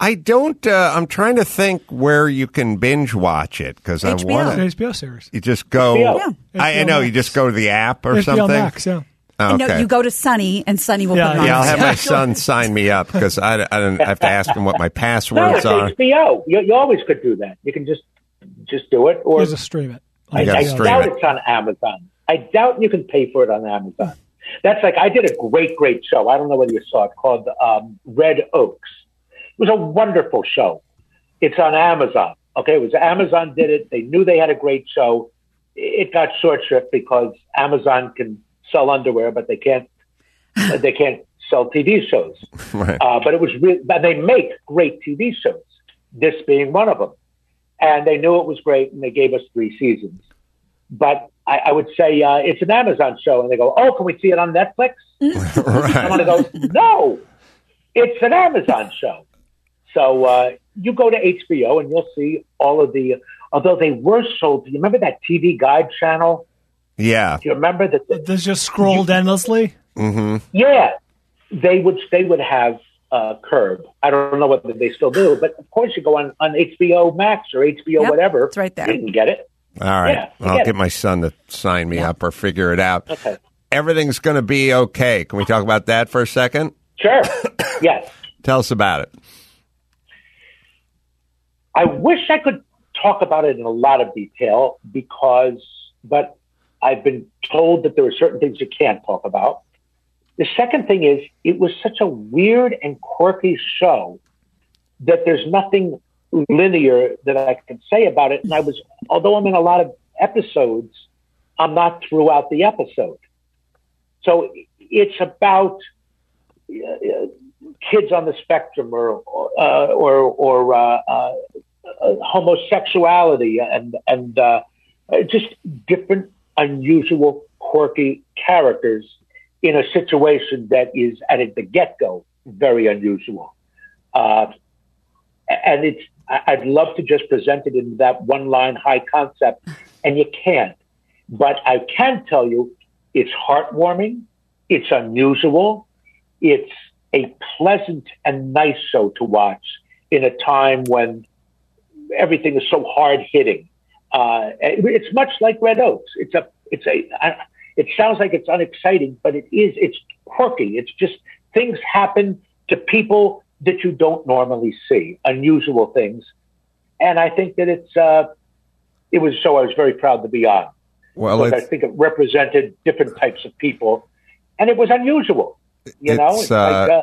S2: I don't. Uh, I'm trying to think where you can binge watch it because I
S6: HBO.
S2: want
S8: An
S2: to.
S8: HBO series.
S2: You just go.
S7: HBO.
S2: I, I know. You just go to the app or
S8: HBO
S2: something.
S8: Max, yeah.
S2: Oh,
S6: No,
S2: okay.
S6: you go to Sunny, and Sunny will
S8: Yeah,
S6: put it on.
S2: yeah, I'll have my <laughs> son sign me up because I, I don't I have to ask him what my
S7: No,
S2: passwords
S7: it's
S2: are.
S7: HBO. You, you always could do that. You can just just do it, or
S8: just stream it.
S7: I, I doubt
S2: it.
S7: it's on Amazon. I doubt you can pay for it on Amazon. That's like I did a great, great show. I don't know whether you saw it called um, Red Oaks. It was a wonderful show. It's on Amazon. Okay, it was Amazon did it. They knew they had a great show. It got short shrift because Amazon can sell underwear, but they can't. <laughs> they can't sell TV shows.
S2: Right.
S7: Uh, but it was real. But they make great TV shows. This being one of them, and they knew it was great, and they gave us three seasons. But I, I would say uh, it's an Amazon show, and they go, "Oh, can we see it on Netflix?" <laughs> Someone goes, "No, it's an Amazon show." So uh, you go to HBO, and you'll see all of the. Although they were sold, do you remember that TV Guide channel?
S2: Yeah.
S7: Do you remember that?
S8: This just scrolled endlessly.
S7: Yeah, they would they would have uh, Curb. I don't know whether they still do, but of course you go on on HBO Max or HBO
S6: Yep,
S7: whatever.
S6: it's right there.
S7: You can get it.
S2: All right.
S7: Yeah, I
S2: I'll
S7: get
S2: get my son to sign me up or figure it out.
S7: Okay.
S2: Everything's going to be okay. Can we talk about that for a second?
S7: Sure. <coughs> yes.
S2: Tell us about it.
S7: I wish I could talk about it in a lot of detail because, but I've been told that there are certain things you can't talk about. The second thing is, it was such a weird and quirky show that there's nothing linear that I can say about it. And I was, although I'm in a lot of episodes, I'm not throughout the episode. So it's about uh, kids on the spectrum or uh, or or uh, uh, homosexuality and and uh, just different, unusual, quirky characters in a situation that is at the get go very unusual. Uh, and it's I'd love to just present it in that one line high concept, and you can't. But I can tell you, it's heartwarming, it's unusual, it's a pleasant and nice show to watch in a time when everything is so hard hitting. Uh, it's much like Red Oaks. It's a, it's a, it sounds like it's unexciting, but it is, it's quirky. It's just things happen to people that you don't normally see, unusual things. And I think that it's, uh, it was so I was very proud to be on.
S2: Well,
S7: I think it represented different types of people, and it was unusual. You know,
S2: It's,
S7: it's like,
S2: uh,
S7: uh,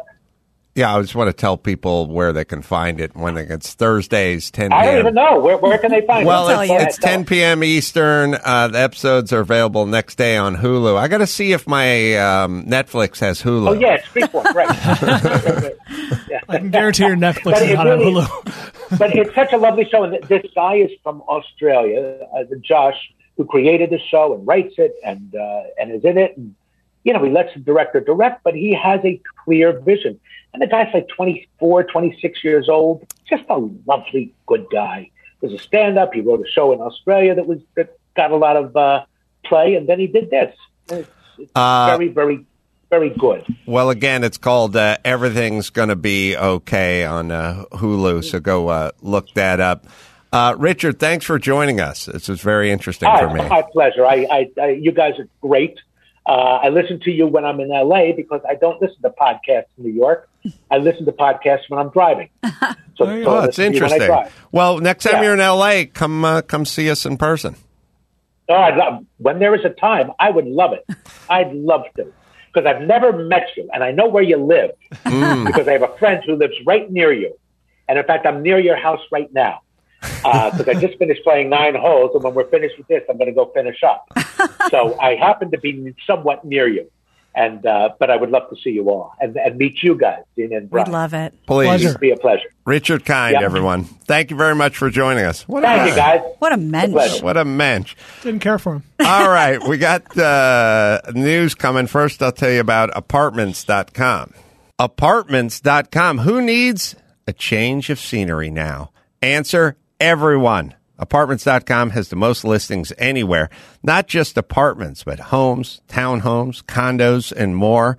S2: Yeah, I just want to tell people where they can find it when they, it's Thursdays, 10
S7: I don't even know where, where can they find
S2: Well,
S7: it.
S6: tell
S2: it's,
S6: you.
S2: it's 10 p.m. Eastern. Uh, the episodes are available next day on Hulu. I got to see if my um, Netflix has Hulu.
S7: Oh yeah, it's Freeform, right? <laughs> yeah.
S8: I can guarantee your Netflix
S7: But
S8: is
S7: it
S8: not on
S7: really-
S8: Hulu. <laughs>
S7: but it's such a lovely show, and this guy is from Australia, uh, the Josh, who created the show and writes it and uh, and is in it. And, you know, he lets the director direct, but he has a clear vision. And the guy's like 24, 26 years old, just a lovely, good guy. He was a stand-up. He wrote a show in Australia that was that got a lot of uh, play, and then he did this. It's, it's
S2: Uh,
S7: very, very, very good.
S2: Well, again, it's called uh, Everything's Gonna Be Okay on uh, Hulu, so go uh, look that up. Uh, Richard, thanks for joining us. This was very interesting
S7: Oh,
S2: for me.
S7: my pleasure. I, I, I, you guys are great. Uh, I listen to you when I'm in LA because I don't listen to podcasts in New York. I listen to podcasts when I'm driving. So, <laughs> so
S2: Oh, it's
S7: listen to you when I
S2: interesting. Well, next time
S7: Yeah.
S2: you're in LA, come uh, come see us in person.
S7: Oh, I'd love, when there is a time, I would love it. I'd love to because I've never met you and I know where you live
S2: Mm. <laughs>
S7: because I have a friend who lives right near you. And in fact, I'm near your house right now because I just finished playing nine holes. And when we're finished with this, I'm going to go finish up. <laughs> so I happen to be somewhat near you. And uh, but I would love to see you all and, and meet you guys, Dean and
S6: We'd love it.
S2: Please,
S8: Pleasure.
S7: Be a pleasure.
S2: Richard Kind,
S7: Yeah.
S2: everyone. Thank you very much for joining us. What
S7: Thank
S2: a,
S7: you, guys.
S6: What a mensch.
S7: pleasure.
S2: What a mensch.
S8: Didn't care for him. <laughs>
S2: All right, we got uh, news coming. First, I'll tell you about apartments.com. Apartments.com. Who needs a change of scenery now? Answer everyone. Apartments.com has the most listings anywhere, not just apartments, but homes, townhomes, condos, and more.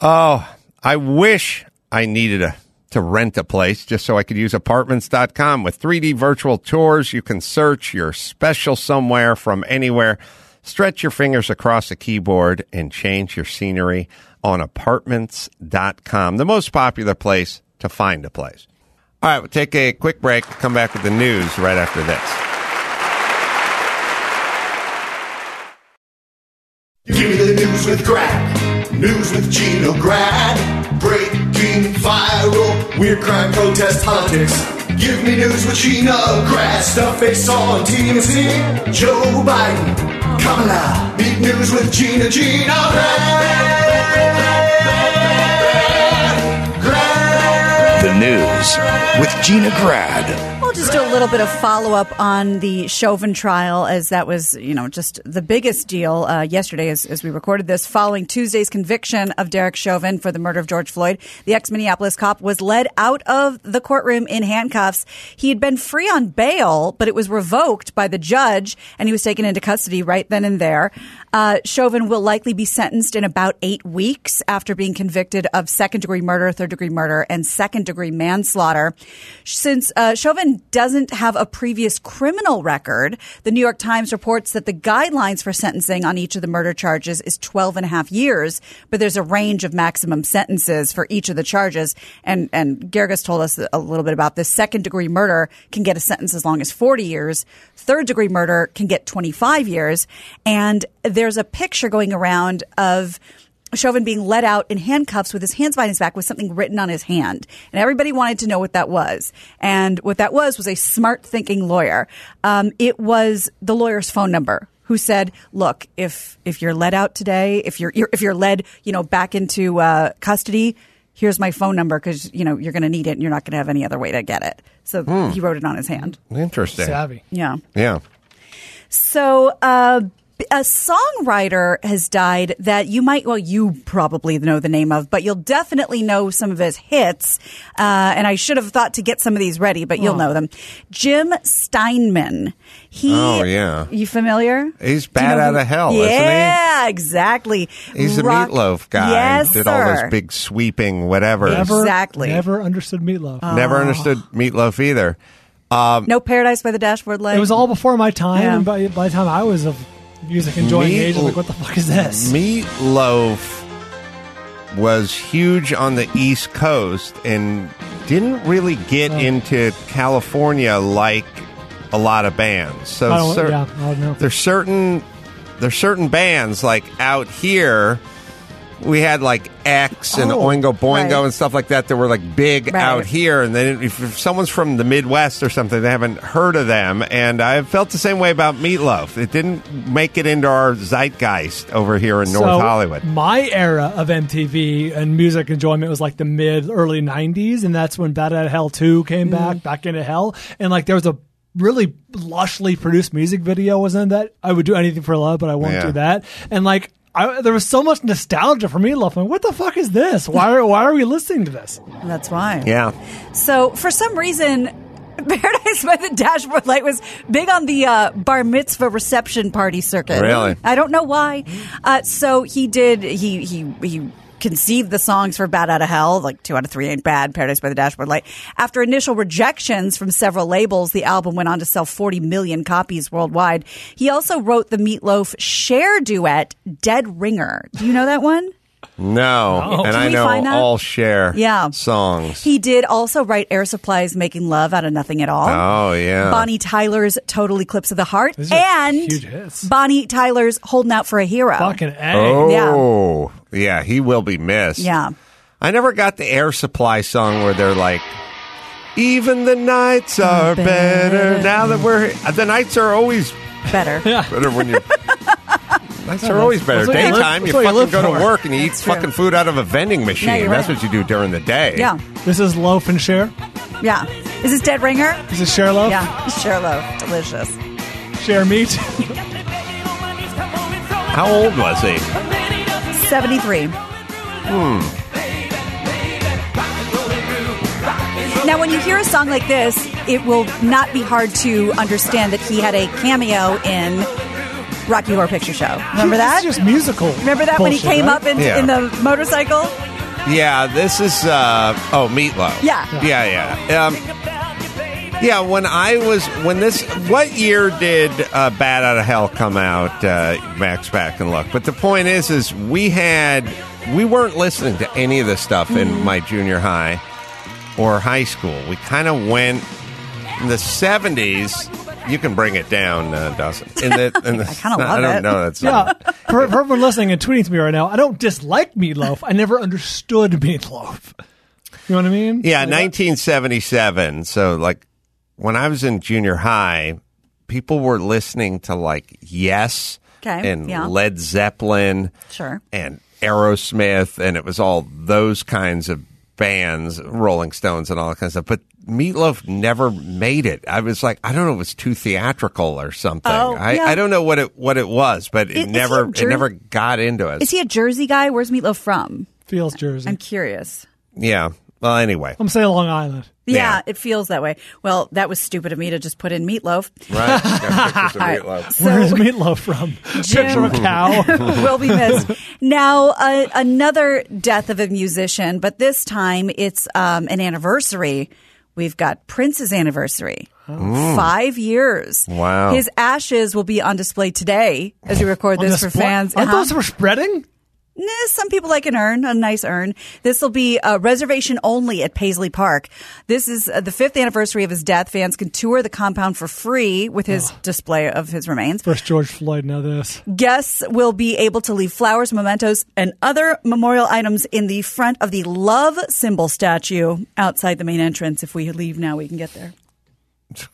S2: Oh, I wish I needed a, to rent a place just so I could use apartments.com. With 3D virtual tours, you can search your special somewhere from anywhere. Stretch your fingers across a keyboard and change your scenery on apartments.com, the most popular place to find a place. All right, we'll take a quick break, come back with the news right after this.
S9: Give me the news with Grad. News with Gina Grad. Breaking viral. Weird crime, protest, politics. Give me news with Gina Grad. Stuff they saw on TMZ. Joe Biden. Kamala. Meet news with Gina Gina Grad. Grad.
S5: The news with Gina Grad.
S6: Just do a little bit of follow up on the Chauvin trial, as that was, you know, just the biggest deal uh, yesterday as, as we recorded this. Following Tuesday's conviction of Derek Chauvin for the murder of George Floyd, the ex Minneapolis cop was led out of the courtroom in handcuffs. He had been free on bail, but it was revoked by the judge, and he was taken into custody right then and there. Uh, Chauvin will likely be sentenced in about eight weeks after being convicted of second degree murder, third degree murder, and second degree manslaughter. Since uh, Chauvin doesn't have a previous criminal record, the New York Times reports that the guidelines for sentencing on each of the murder charges is 12 and a half years, but there's a range of maximum sentences for each of the charges. And, and Geragos told us a little bit about this. Second degree murder can get a sentence as long as 40 years. Third degree murder can get 25 years. And there's a picture going around of Chauvin being let out in handcuffs with his hands behind his back with something written on his hand. And everybody wanted to know what that was. And what that was was a smart thinking lawyer. Um, it was the lawyer's phone number who said, look, if, if you're let out today, if you're, you're if you're led, you know, back into, uh, custody, here's my phone number because, you know, you're going to need it and you're not going to have any other way to get it. So he wrote it on his hand.
S2: Interesting.
S8: Savvy.
S6: Yeah.
S2: Yeah.
S6: So, uh, a songwriter has died that you might, well, you probably know the name of, but you'll definitely know some of his hits. Uh, and I should have thought to get some of these ready, but you'll know them. Jim Steinman. He,
S2: Oh, yeah.
S6: You familiar?
S2: He's
S6: Do you
S2: bad
S6: know
S2: out
S6: who-
S2: of hell, isn't he?
S6: Yeah, exactly.
S2: He's the
S6: Rock-
S2: meatloaf guy.
S6: Yes,
S2: Did
S6: sir.
S2: all those big sweeping whatever.
S8: Never,
S6: Exactly.
S8: Never understood meatloaf.
S2: Never understood meatloaf either.
S6: No Paradise by the Dashboard Light.
S8: it was all before my time,
S6: Yeah.
S8: and by, by the time I was of music enjoying
S2: Meat-
S8: age, I was like, what the fuck is this?
S2: Meatloaf was huge on the East Coast and didn't really get
S8: Oh.
S2: into California like a lot of bands. So
S8: I don't,
S2: cer-
S8: yeah, I don't know.
S2: there's certain there's certain bands like out here we had like X and
S6: Oh,
S2: Oingo Boingo
S6: right.
S2: and stuff like that that were like big
S6: Right.
S2: out here. And then if, if someone's from the Midwest or something, they haven't heard of them. And I felt the same way about Meatloaf. It didn't make it into our zeitgeist over here in North Hollywood.
S8: My era of MTV and music enjoyment was like the mid early '90s, and that's when Bad at Hell Two came mm-hmm. back, back into Hell, and like there was a really lushly produced music video. Wasn't that I would do anything for love, but I won't
S2: Yeah.
S8: do that. And like I, there was so much nostalgia for me I'm like, what the fuck is this? Why are why are we listening to this?
S6: That's why.
S2: Yeah.
S6: So for some reason, <laughs> Paradise by the Dashboard Light was big on the uh, bar mitzvah reception party circuit.
S2: Really?
S6: I don't know why. Uh, so he did. He he he conceived the songs for Bat Out of Hell, like two out of three ain't bad. Paradise by the Dashboard Light. After initial rejections from several labels, the album went on to sell 40 million copies worldwide. He also wrote the Meatloaf Cher duet, "Dead Ringer." Do you know that one?
S2: No. Oh, and
S6: Can
S2: I know
S6: find
S2: all Cher
S6: Yeah.
S2: songs.
S6: He did also write Air Supply's "Making Love Out of Nothing at All."
S2: oh, yeah.
S6: Bonnie Tyler's "Total Eclipse of the Heart" and. Bonnie Tyler's "Holding Out for a Hero."
S8: Fucking a.
S2: Oh, yeah. He will be missed.
S6: Yeah.
S2: I never got the Air Supply song where they're like, even the nights are better. Now that we're, the nights are always
S6: Better. Yeah.
S2: Better when you. <laughs> Nights are always better.
S8: That's what you live-
S2: Daytime, you
S8: that's what you
S2: fucking
S8: live
S2: go to
S8: for.
S2: work and you eat
S6: That's true.
S2: fucking food out of a vending machine.
S6: you're
S2: That's
S6: right.
S2: what you do during the day.
S6: Yeah,
S8: This is Loaf and Cher.
S6: yeah. Is this Dead Ringer?
S8: This is Cher Loaf.
S6: Yeah, sure, loaf, delicious.
S8: Cher Meat.
S2: How old was he?
S6: Seventy-three.
S2: Hmm.
S6: Now, when you hear a song like this, it will not be hard to understand that he had a cameo in Rocky Horror Picture Show. Remember that?
S8: It's just musical.
S6: Remember that when he
S8: bullshit,
S6: came
S8: right?
S6: up in,
S2: Yeah.
S6: in the motorcycle?
S2: Yeah, this is uh oh meatloaf.
S6: Yeah.
S2: yeah, yeah. Um, yeah, when I was when this what year did uh, Bat Out of Hell come out? Uh, Max back and look. But the point is, is we had we weren't listening to any of this stuff
S6: Mm-hmm.
S2: in my junior high or high school. We kind of went in the seventies. You can bring it down, uh, Dawson. In the, in the, <laughs> I
S6: kinda love I
S2: don't
S6: it.
S2: know that's
S8: Yeah, for, for everyone listening and tweeting to me right now, I don't dislike Meatloaf. I never understood Meatloaf. You know what I mean?
S2: Yeah,
S8: Like,
S2: 1977. So, like, when I was in junior high, people were listening to like Yes
S6: Okay,
S2: and
S6: yeah.
S2: Led Zeppelin
S6: Sure.
S2: and Aerosmith, and it was all those kinds of bands, Rolling Stones, and all that kind of stuff. But Meatloaf never made it. I was like, I don't know, it was too theatrical or something.
S6: Oh,
S2: I,
S6: yeah.
S2: I don't know what it what it was, but it
S6: Is- is he
S2: never
S6: a
S2: it never got into us.
S6: Is he a Jersey guy? Where's Meatloaf from?
S8: Feels Jersey.
S6: I'm
S8: I'm,
S6: curious.
S2: yeah. Well, anyway, I'm
S8: saying Long Island.
S6: Yeah,
S2: Yeah.
S6: it feels that way. Well, that was stupid of me to just put in Meatloaf.
S2: right? Got pictures of <laughs>
S6: All right.
S2: Meatloaf.
S8: Where's Meatloaf from?
S6: Jim-
S8: Picture of a cow. <laughs>
S6: will be missed. Now, uh, another death of a musician, but this time it's um, an anniversary. We've got Prince's anniversary. Five years.
S2: Wow.
S6: His ashes will be on display today as we record this for fans.
S8: Aren't
S6: Uh-huh.
S8: those for spreading?
S6: Nah, some people like an urn, a nice urn. This will be a reservation only at Paisley Park. This is uh, the fifth anniversary of his death. Fans can tour the compound for free with his display of his remains.
S8: First George Floyd, now this.
S6: Guests will be able to leave flowers, mementos, and other memorial items in the front of the love symbol statue outside the main entrance. If we leave now, we can get there.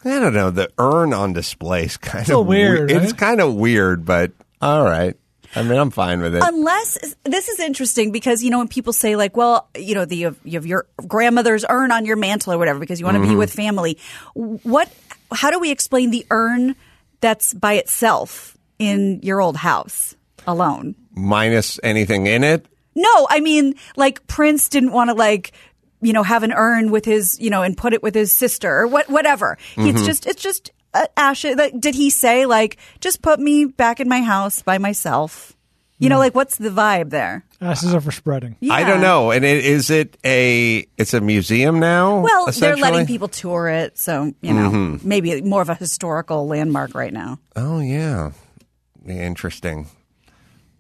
S2: I don't know. The urn on display is kind
S8: So
S2: of
S8: weird,
S2: we-
S8: right?
S2: It's kind of weird, but all right. I mean, I'm fine with it.
S6: Unless this is interesting because you know when people say like, well, you know, the you have, you have your grandmother's urn on your mantle or whatever because you want to be mm-hmm. with family. What? How do we explain the urn that's by itself in your old house alone?
S2: Minus anything in it.
S6: No, I mean, like Prince didn't want to like, you know, have an urn with his, you know, and put it with his sister or what, whatever. It's mm-hmm. just, it's just ashes. Like, did he say like, just put me back in my house by myself? You know, like what's the vibe there?
S8: Ashes are for spreading.
S6: Yeah.
S2: I don't know. And it, is it a? It's a museum now.
S6: Well, they're
S2: essentially?
S6: letting people tour it, so you know, maybe more of a historical landmark right now.
S2: Oh yeah, interesting.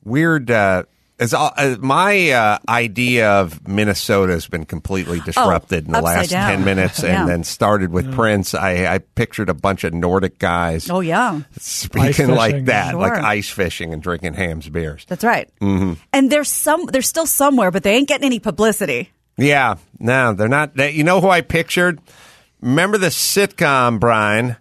S2: Weird. Uh, It's all, uh, my uh, idea of Minnesota has been completely disrupted in the
S6: Oh,
S2: last
S6: down.
S2: 10 minutes
S6: Yeah.
S2: and then started with Prince. I, I pictured a bunch of Nordic guys
S6: Oh yeah,
S2: speaking like
S8: fishing.
S2: that, like ice fishing and drinking Hamm's beers.
S6: that's right. Mm-hmm. And there's some, they're still somewhere, but they ain't getting any publicity.
S2: Yeah, no, they're not. They, you know who I pictured? Remember the sitcom, Bryan?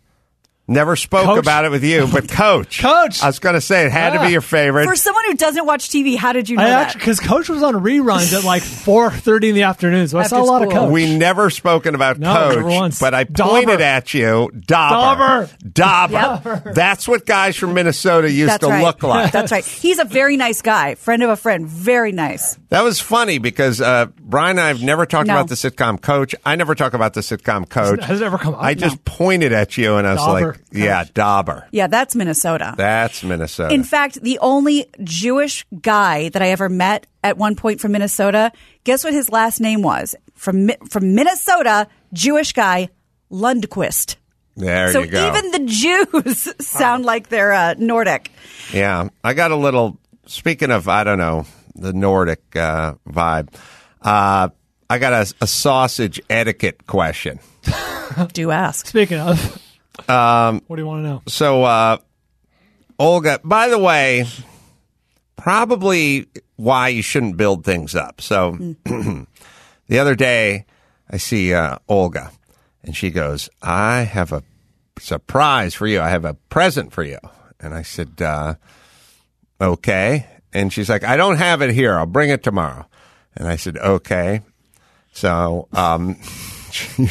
S2: Never spoke
S8: Coach?
S2: about it with you, but Coach. <laughs>
S8: Coach!
S2: I was going to say it had to be your favorite.
S6: For someone who doesn't watch TV, how did you know
S8: I
S6: that?
S8: because Coach was on reruns at like <laughs> four thirty in the afternoon, so I
S6: After
S8: saw a lot of. Coach.
S2: we never spoken about
S8: No,
S2: Coach,
S8: once.
S2: but I
S8: Dauber.
S2: pointed at you. Dauber. Dauber. That's what guys from Minnesota used
S6: That's
S2: to
S6: right.
S2: look like. <laughs>
S6: That's right. He's a very nice guy, friend of a friend, very nice.
S2: That was funny because uh, Bryan and I have never talked
S6: No.
S2: about the sitcom Coach. I never talk about the sitcom Coach.
S8: Has it ever come up?
S2: I just pointed at you and I was
S8: Dauber,
S2: like, "Yeah, Dauber.
S6: Yeah, that's Minnesota.
S2: That's Minnesota."
S6: In fact, the only Jewish guy that I ever met at one point from Minnesota, guess what his last name was? From from Minnesota, Jewish guy, Lundquist.
S2: there
S6: so
S2: you go.
S6: even the Jews <laughs> sound like they're uh, Nordic.
S2: Yeah, I got a little. Speaking of, I don't know the Nordic uh, vibe. Uh, I got a, a sausage etiquette question.
S6: Do ask.
S8: Speaking of, um, what do you want to know?
S2: So, uh, Olga, by the way, probably why you shouldn't build things up. So, <clears throat> the other day, I see uh, Olga, and she goes, "I have a surprise for you. I have a present for you." And I said, uh, "Okay." And she's like, "I don't have it here. I'll bring it tomorrow." And I said, "Okay." So, um, <laughs> she,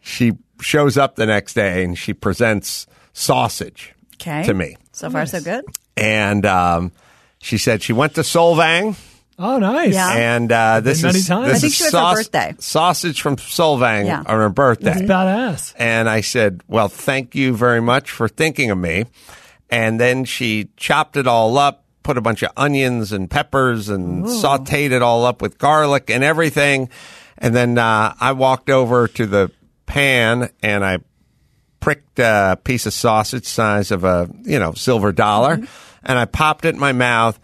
S2: she shows up the next day and she presents sausage
S6: Okay.
S2: to me.
S6: So far, so good.
S2: And um, she said she went to Solvang.
S8: Oh, nice.
S6: Yeah.
S2: And uh, this
S8: many
S2: is
S8: times.
S2: this
S8: I
S6: think
S2: is
S6: she was her birthday.
S2: sausage from Solvang
S6: Yeah.
S2: on her birthday.
S8: It's badass.
S2: And I said, Well, thank you very much for thinking of me. And then she chopped it all up, put a bunch of onions and peppers and sauteed it all up with garlic and everything. And then uh, I walked over to the pan and I pricked a piece of sausage size of a, you know, silver dollar
S6: Mm-hmm.
S2: and I popped it in my mouth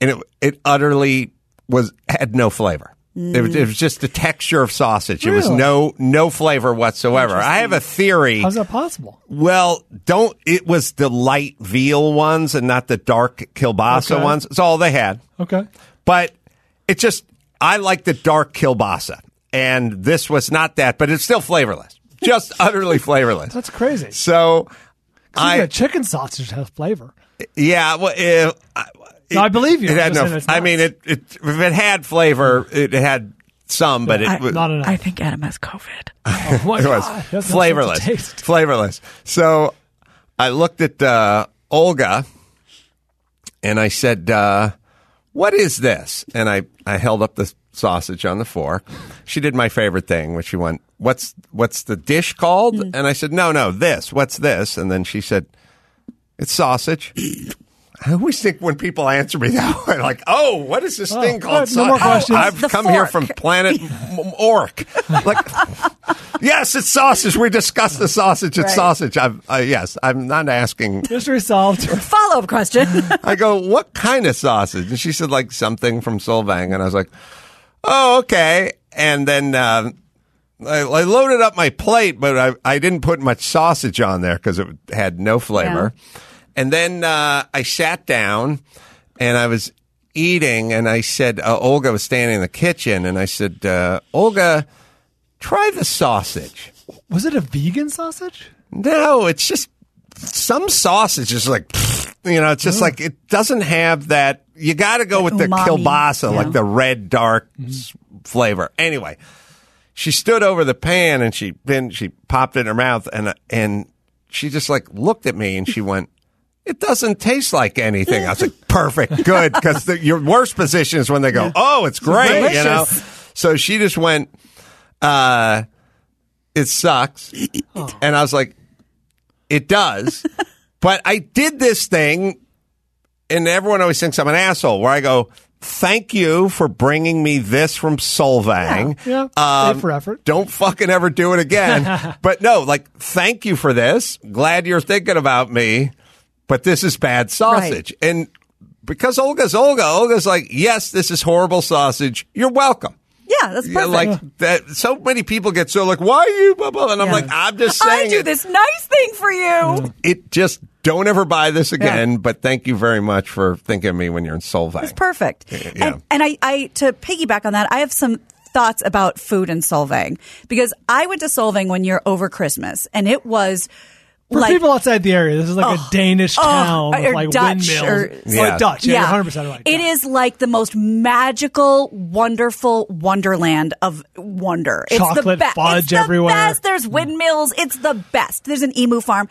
S2: and it, it utterly was, had no flavor. It, was, it was just the texture of sausage. It was no no flavor whatsoever. I have a theory.
S8: How's that possible?
S2: Well, don't. It was the light veal ones and not the dark kielbasa
S8: Okay.
S2: ones. It's all they had.
S8: Okay.
S2: But it just, I like the dark kielbasa, and this was not that, but it's still flavorless, just <laughs> utterly flavorless.
S8: That's crazy.
S2: So,
S8: I,
S2: I
S8: chicken sausage has flavor.
S2: yeah, well, uh, I-
S8: No, I believe you.
S2: It had
S8: just
S2: no. I mean, it, it if it had flavor, it had some, but it
S8: I-
S2: was
S8: not enough.
S6: I think Adam has COVID.
S8: oh my <laughs>
S2: it was
S8: God. That's
S2: flavorless,
S8: taste.
S2: flavorless. So I looked at uh, Olga and I said, uh, "What is this?" And I I held up the sausage on the fork. She did my favorite thing, which she went, "What's what's the dish called?" And I said, "No, no, this. What's this?" And then she said, "It's sausage." <laughs> I always think when people answer me that way, like, "Oh, what is this
S8: Oh,
S2: thing
S8: all
S2: called?"
S8: right, no more
S2: sausage?"
S8: questions.
S2: I've
S6: The
S2: come here from planet M- <laughs> Orc. Like, <laughs> yes, it's sausage. We discussed the sausage. It's
S6: Right.
S2: sausage. I'm, uh, yes, I'm not asking.
S8: Mystery solved.
S6: Follow up question.
S2: I go, what kind of sausage? And she said, like something from Solvang. And I was like, oh, okay. And then uh, I, I loaded up my plate, but I, I didn't put much sausage on there because it had no flavor. And then uh, I sat down and I was eating, and I said, uh, Olga was standing in the kitchen, and I said, uh, Olga, try the sausage.
S8: Was it a vegan sausage?
S2: No, it's just some sausage is like, you know, it's just like it doesn't have that. You got to go with the
S6: umami,
S2: kielbasa,
S6: yeah.
S2: like the red dark s- flavor. Anyway, she stood over the pan and she then she popped it in her mouth and and she just like looked at me and she went. It doesn't taste like anything. I was like, <laughs> perfect, good, because your worst position is when they go, "Oh, it's great," you know. So she just went, uh, "It sucks," <gasps> and I was like, it does. <laughs> but I did this thing, and everyone always thinks I'm an asshole, where I go, thank you for bringing me this from Solvang.
S8: Yeah.
S2: Um,
S8: for effort.
S2: Don't fucking ever do it again. <laughs> but no, like, thank you for this. Glad you're thinking about me, but this is bad sausage. And because Olga's Olga. Olga's like, yes, this is horrible sausage. You're welcome.
S6: Yeah, that's
S2: Yeah,
S6: perfect.
S2: like that. So many people get so like, why are you? Blah, blah, and I'm
S6: Yeah.
S2: like, I'm just saying.
S6: I do
S2: it.
S6: this nice thing for you.
S2: It just don't ever buy this again. But thank you very much for thinking of me when you're in Solvang.
S6: It's perfect.
S2: Yeah.
S6: And, and I, I, to piggyback on that, I have some thoughts about food in Solvang because I went to Solvang one year over Christmas and it was
S8: For
S6: like
S8: people outside the area, this is like a Danish
S6: oh,
S8: town
S6: or
S8: with like
S6: Dutch
S8: windmills.
S6: or-
S8: It's
S2: Yeah.
S8: like Dutch. Yeah, you're 100% right.
S6: It is like the most magical, wonderful wonderland of wonder. It's the
S8: Chocolate fudge
S6: it's the
S8: everywhere.
S6: Best. There's windmills. It's the best. There's an emu farm,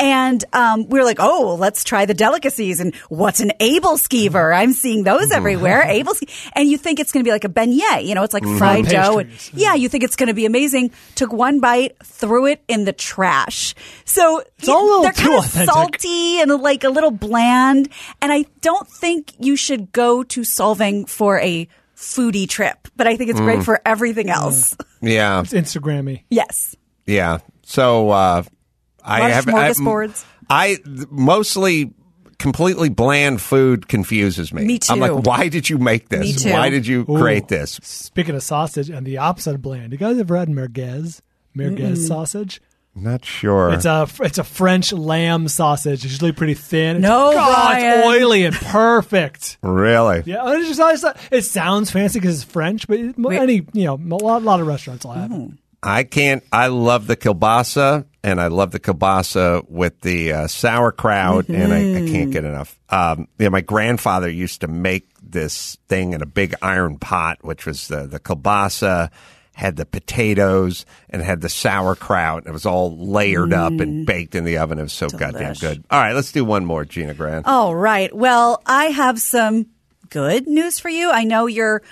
S6: and um, we were like, oh, well, let's try the delicacies. And what's an aebleskiver? I'm seeing those everywhere. able ske- and you think it's going to be like a beignet. You know, it's like fried dough. And, yeah, you think it's going to be amazing. Took one bite, threw it in the trash. So
S8: It's all a little
S6: they're
S8: too
S6: kind of
S8: authentic.
S6: salty and like a little bland. And I don't think you should go to Solvang for a foodie trip, but I think it's
S2: Mm.
S6: great for everything else.
S2: yeah,
S8: It's Instagrammy.
S6: yes.
S2: yeah. So uh, I
S6: of
S2: have I,
S6: smorgasbords.
S2: I mostly completely bland food confuses me.
S6: Me
S2: I'm
S6: too.
S2: like, why did you make this?
S6: Me too.
S2: Why did you
S8: Ooh.
S2: create this?
S8: Speaking of sausage and the opposite of bland, you guys ever had merguez? Merguez sausage?
S2: Not sure.
S8: It's a it's a French lamb sausage. It's usually pretty thin.
S6: No,
S8: God, it's oily and perfect.
S2: really.
S8: Yeah, it's just, it's not- it sounds fancy because it's French, but it- any you know a lot, lot of restaurants will have it.
S2: I can't. I love the kielbasa, and I love the kielbasa with the uh, sauerkraut, and I, I
S6: Mm-hmm.
S2: can't get enough. Um, yeah, my grandfather used to make this thing in a big iron pot, which was the the kielbasa, had the potatoes, and had the sauerkraut. It was all layered up and baked in the oven. It was so goddamn
S6: Mm.
S2: Good. All right, let's do one more, Gina Grad.
S6: All right. Well, I have some good news for you. I know you're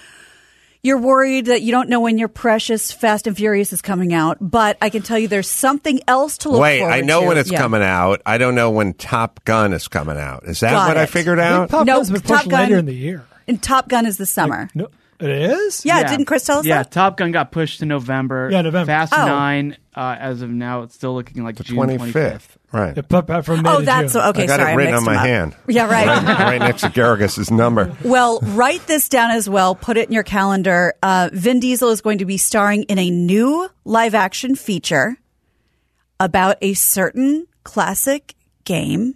S6: you're worried that you don't know when your precious Fast and Furious is coming out, but I can tell you there's something else to look for.
S2: Wait,
S6: forward
S2: I know
S6: to.
S2: when it's
S6: Yeah.
S2: coming out. I don't know when Top Gun is coming out. Is that
S6: Got
S2: what I
S6: it.
S2: figured
S8: I think
S2: out?
S8: Top
S6: No,
S8: Gun's been
S6: Top
S8: pushed
S6: Gun-
S8: later in the year.
S6: And Top Gun is the summer.
S8: No, it is.
S6: Yeah, didn't Chris tell us
S10: Yeah,
S6: that?
S10: Top Gun got pushed to November.
S8: Yeah, November.
S10: Fast
S6: Oh.
S10: 9, uh, as of now, it's still looking like
S2: The
S10: June
S2: twenty
S10: 25th.
S2: Right.
S8: It put back from May
S6: Oh,
S8: to
S6: that's
S8: June.
S6: okay.
S2: I got
S6: sorry,
S2: it
S6: I
S2: written on
S6: mixed
S2: my
S6: them up.
S2: hand. <laughs>
S6: Yeah, right.
S2: right, right next to Geragos's number.
S6: Well, write this down as well. Put it in your calendar. Uh, Vin Diesel is going to be starring in a new live action feature about a certain classic game,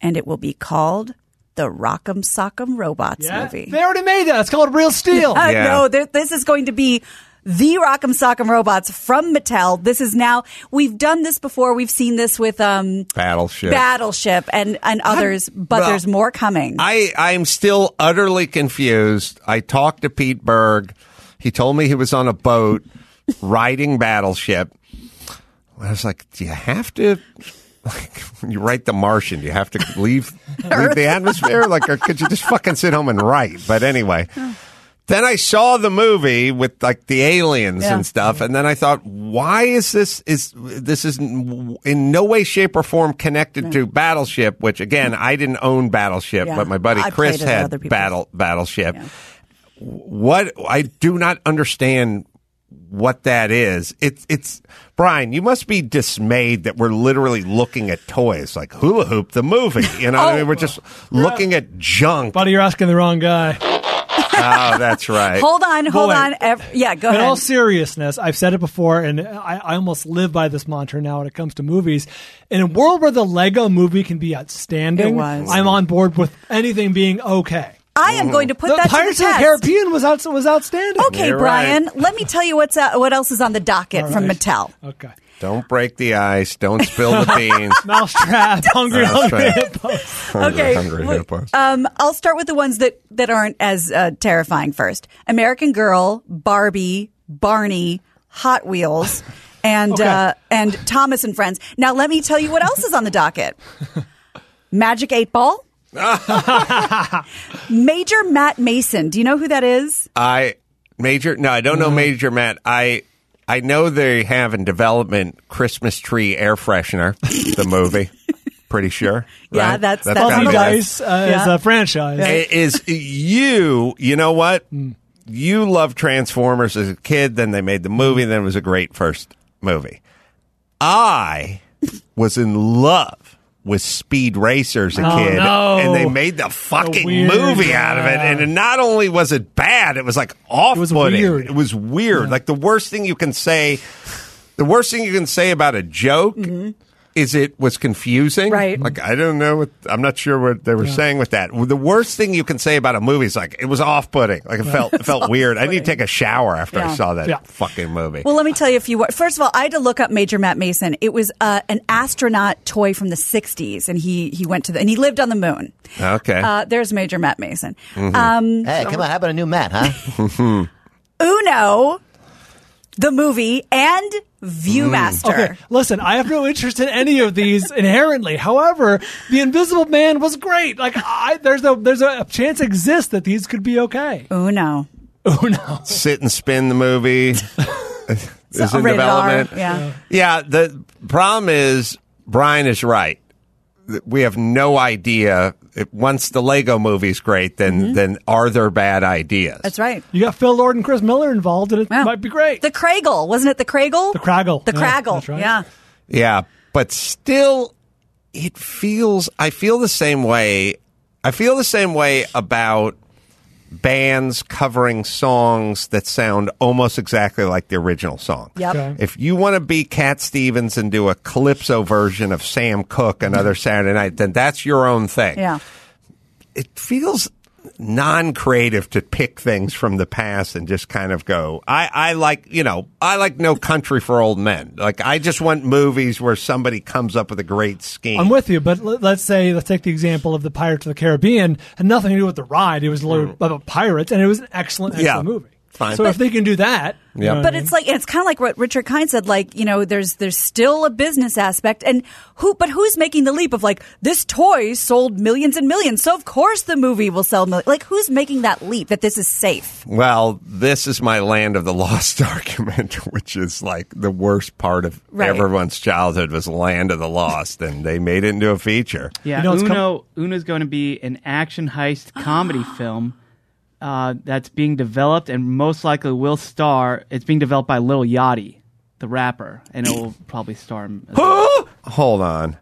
S6: and it will be called the Rock'em Sock'em Robots
S8: Yeah,
S6: movie.
S8: they already made that. It's called Real Steel.
S6: Uh, <laughs>
S2: Yeah.
S6: No, this is going to be the Rock'em Sock'em Robots from Mattel. This is now, we've done this before. We've seen this with um,
S2: Battleship.
S6: Battleship and, and others, but
S2: well,
S6: there's more coming.
S2: I, I'm still utterly confused. I talked to Pete Berg. He told me he was on a boat <laughs> riding Battleship. I was like, do you have to, like, when <laughs> you write The Martian, you have to leave, <laughs> leave the atmosphere? Like, or could you just fucking sit home and write? But anyway. Then I saw the movie with like the aliens
S6: Yeah.
S2: and stuff, and then I thought, why is this is this is in no way, shape, or form connected to Battleship? Which again, I didn't own Battleship,
S6: Yeah.
S2: but my buddy
S6: I
S2: Chris
S6: played it at other
S2: had. Battle Battleship. What I do not understand what that is. It's it's Bryan. You must be dismayed that we're literally looking at toys like Hula Hoop, the movie. You know, what I mean, <laughs> oh. we're just looking at junk.
S8: Buddy, you're asking the wrong guy.
S2: Oh, that's right.
S6: hold on, hold
S8: Boy.
S6: on. Ev- yeah, go
S8: In
S6: ahead.
S8: all seriousness, I've said it before, and I, I almost live by this mantra now when it comes to movies. In a world where the Lego movie can be outstanding, I'm on board with anything being okay.
S6: I am going to put
S8: the
S6: that
S8: Pirates
S6: to the
S8: of the
S6: test.
S8: Caribbean was out, was outstanding.
S6: Okay,
S2: You're
S6: Bryan,
S2: right.
S6: let me tell you what's uh, what else is on the docket
S8: All
S6: from
S8: right.
S6: Mattel.
S8: Okay.
S2: Don't break the ice. Don't spill the <laughs> beans.
S8: Mousetrap, hungry,
S2: That's
S8: hungry hippos. <laughs>
S6: Okay,
S2: Hungry
S6: look,
S2: hippos.
S6: um, I'll start with the ones that that aren't as uh, terrifying first. American Girl, Barbie, Barney, Hot Wheels, <laughs> and
S8: Okay.
S6: uh, and Thomas and Friends. Now let me tell you what else is on the docket. Magic Eight Ball. Major Matt Mason. Do you know who that is?
S2: I major. No, I don't know Major Matt. I I know they have in development Christmas tree air freshener. the movie. <laughs> Pretty sure.
S6: Yeah,
S2: right?
S6: that's- that's on the
S2: be
S6: list.
S8: Dice uh,
S6: Yeah.
S8: is a franchise.
S2: I- Is you? You know what? You loved Transformers as a kid. Then they made the movie. Then it was a great first movie. I was in love was Speed Racer as a
S8: Oh,
S2: kid,
S8: no.
S2: and they made the fucking
S8: weird,
S2: movie out of it.
S8: yeah.
S2: And not only was it bad, it was like off-putting.
S8: was.
S2: It was weird. Like the worst thing you can say, the worst thing you can say about a joke. Mm-hmm. Is it was confusing?
S6: Right.
S2: Like I don't know what I'm not sure what they were saying with that. The worst thing you can say about a movie is like it was off-putting. Like it felt it felt <laughs> weird. I need to take a shower after I saw that
S8: Yeah.
S2: fucking movie.
S6: Well, let me tell you a few. wo- First of all, I had to look up Major Matt Mason. It was uh, an astronaut toy from the '60s, and he he went to the and he lived on the moon.
S2: okay.
S6: Uh, there's Major Matt Mason.
S2: Mm-hmm.
S6: Um,
S11: Hey, come on, how about a new Matt, huh? <laughs>
S6: Uno, the movie, and Viewmaster. Mm.
S8: Okay, listen, I have no interest in any of these <laughs> inherently. However, The Invisible Man was great. Like, I, there's a there's a chance exists that these could be okay.
S6: Uno.
S8: Oh no!
S2: Sit and Spin the movie <laughs> is in
S6: rated R,
S2: development.
S6: yeah.
S2: Yeah, the problem is Bryan is right. We have no idea. If, once the Lego movie's great, then then are there bad ideas?
S6: Mm-hmm. That's right.
S8: You got Phil Lord and Chris Miller involved, and it
S6: Yeah.
S8: might be great.
S6: The Kragle, wasn't it? The Kragle.
S8: The Kragle.
S6: The
S8: Yeah,
S6: Kragle.
S8: that's right.
S6: Yeah.
S2: Yeah, but still, it feels. I feel the same way. I feel the same way about bands covering songs that sound almost exactly like the original song.
S6: Yep.
S8: Okay.
S2: If you want to be Cat Stevens and do a calypso version of Sam Cooke another <laughs> Saturday night, then that's your own thing.
S6: Yeah.
S2: It feels non-creative to pick things from the past and just kind of go. I, I like, you know, I like No Country for Old Men. Like, I just want movies where somebody comes up with a great scheme.
S8: I'm with you, but let- let's say let's take the example of the Pirates of the Caribbean. Had nothing to do with the ride. It was a little about pirates, and it was an excellent, excellent
S2: Mm. Yeah.
S8: movie.
S2: Fine.
S8: So
S2: But-
S8: if they can do that,
S2: Yeah.
S6: But
S8: I
S6: it's like it's kind of like what Richard Kind said. Like you know, there's there's still a business aspect, and who? But who's making the leap of like this toy sold millions and millions, so of course the movie will sell millions. Like who's making that leap that this is safe?
S2: Well, this is my land of the <laughs> lost argument, which is like the worst part of
S6: Right.
S2: everyone's childhood was Land of the Lost, and they made it into a feature.
S10: Yeah,
S8: You know, it's com-
S10: Uno Uno's going to be an action heist comedy <gasps> film uh, that's being developed and most likely will star. It's being developed by Lil Yachty, the rapper, and it will <coughs> probably star him. well.
S2: Hold on.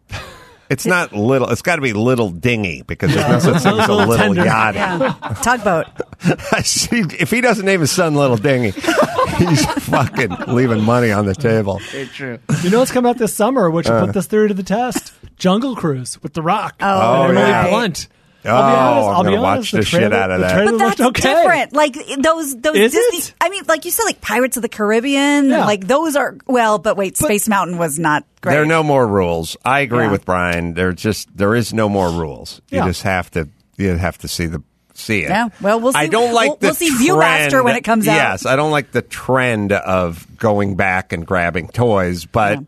S2: It's not little. It's got to be little dingy because there's <laughs> no such thing as a
S8: Little
S2: little
S8: tender.
S2: yacht.
S6: Yeah, tugboat. <laughs>
S2: See, if he doesn't name his son Little Dingy, <laughs> he's fucking leaving money on the table.
S10: Very true.
S8: you know what's coming out this summer, which will
S2: Uh.
S8: put this theory to the test. Jungle Cruise with The Rock.
S6: Oh,
S8: and Emily
S2: yeah.
S8: Blunt.
S2: Oh,
S8: I'll be oh, honest.
S2: I'm
S8: I'll be
S2: gonna watch
S8: honest.
S2: the shit
S8: trailer-
S2: out of that.
S6: But that's
S8: okay.
S6: different. Like those those
S8: Is
S6: Disney.
S8: it?
S6: I mean, like you said, like Pirates of the Caribbean.
S8: Yeah.
S6: Like those are well, but wait, Space Mountain was not great.
S2: There are no more rules. I agree
S6: Yeah.
S2: with Bryan. There just there is no more rules. You
S8: Yeah.
S2: just have to you have to see the see it.
S6: Yeah, well, we'll see.
S2: I
S6: see-
S2: don't like
S6: we'll-
S2: the
S6: we'll see Viewmaster when it comes out.
S2: Yes, I don't like the trend of going back and grabbing toys, but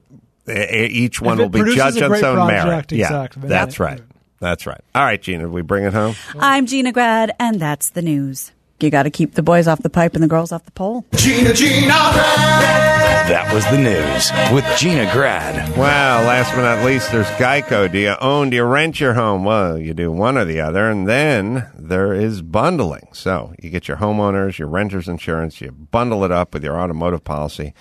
S2: each one will be judged on its own merit.
S8: project,
S2: Yeah,
S8: exactly.
S2: that's
S8: Yeah.
S2: right. That's right. All right, Gina, we bring it home.
S6: I'm Gina Grad, and that's the news. You got to keep the boys off the pipe and the girls off the pole.
S9: Gina, Gina, Grad.
S5: That was the news with Gina Grad.
S2: Well, last but not least, there's Geico. Do you own? Do you rent your home? Well, you do one or the other, and then there is bundling. So you get your homeowners, your renters insurance, you bundle it up with your automotive policy,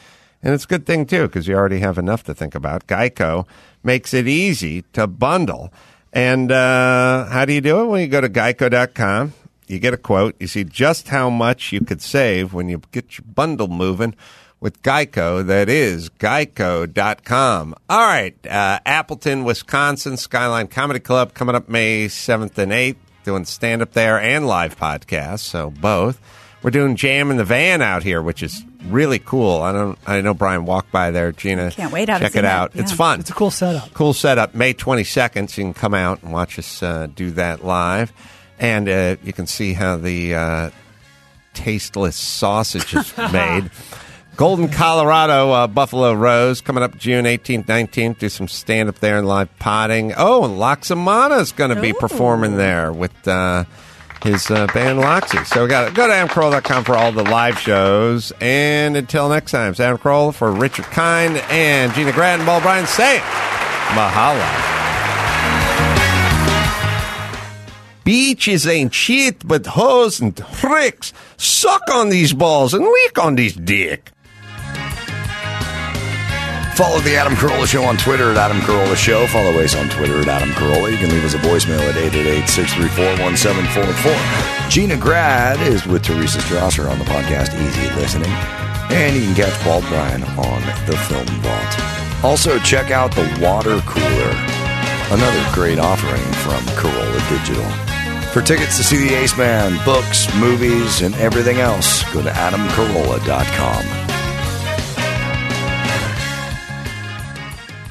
S2: and it's a good thing too because you already have enough to think about. Geico makes it easy to bundle, and uh, how do you do it? Well, you go to Geico.com. You get a quote. You see just how much you could save when you get your bundle moving with Geico. That is geico.com. All right. Uh, Appleton, Wisconsin, Skyline Comedy Club coming up May 7th and 8th, doing stand up there and live podcasts. So both. We're doing Jam in the Van out here, which is really cool. I don't. I know Bryan walked by there. Gina,
S6: Can't wait. I
S2: Check
S6: seen
S2: it
S6: that.
S2: out. It's fun.
S8: It's a cool setup.
S2: Cool setup. May 22nd, so you can come out and watch us uh, do that live. And uh, you can see how the uh, tasteless sausage is <laughs> made. Golden, Colorado, uh, Buffalo Rose coming up June 18th, 19th. Do some stand up there and live potting. Oh, and Laxamana is going to be performing there with uh, his uh, band Loxy. So we got to go to adamcarolla.com for all the live shows. And until next time, it's Adam Carolla for Richard Kind and Gina Grad and Bald Bryan saying Mahalo. Beaches ain't shit, but hoes and tricks. Suck on these balls and lick on this dick.
S5: Follow the Adam Carolla Show on Twitter at Adam Carolla Show. Follow us on Twitter at Adam Carolla. You can leave us a voicemail at 888-634-1744. Gina Grad is with Teresa Strasser on the podcast Easy Listening. And you can catch Bald Bryan on the Film Vault. Also, check out the Water Cooler, another great offering from Carolla Digital. For tickets to see the Ace Man, books, movies, and everything else, go to adamcarolla.com.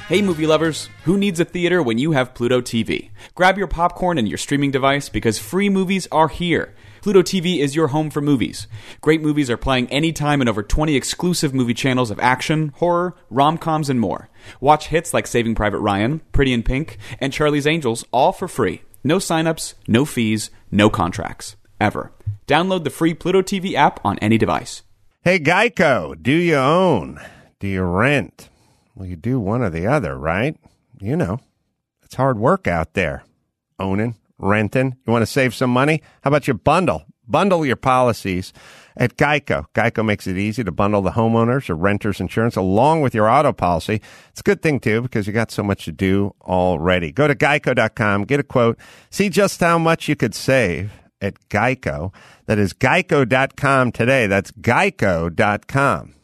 S12: Hey, movie lovers, who needs a theater when you have Pluto TV? Grab your popcorn and your streaming device because free movies are here. Pluto TV is your home for movies. Great movies are playing anytime in over 20 exclusive movie channels of action, horror, rom coms, and more. Watch hits like Saving Private Ryan, Pretty in Pink, and Charlie's Angels all for free. No signups, no fees, no contracts. Ever. Download the free Pluto TV app on any device.
S2: Hey, Geico, do you own? Do you rent? Well, you do one or the other, right? You know, it's hard work out there. Owning, renting. You want to save some money? How about you bundle? Bundle your policies at Geico. Geico makes it easy to bundle the homeowners or renters insurance along with your auto policy. It's a good thing too because you got so much to do already. Go to geico.com, get a quote, see just how much you could save at Geico. That is geico.com today. That's geico.com.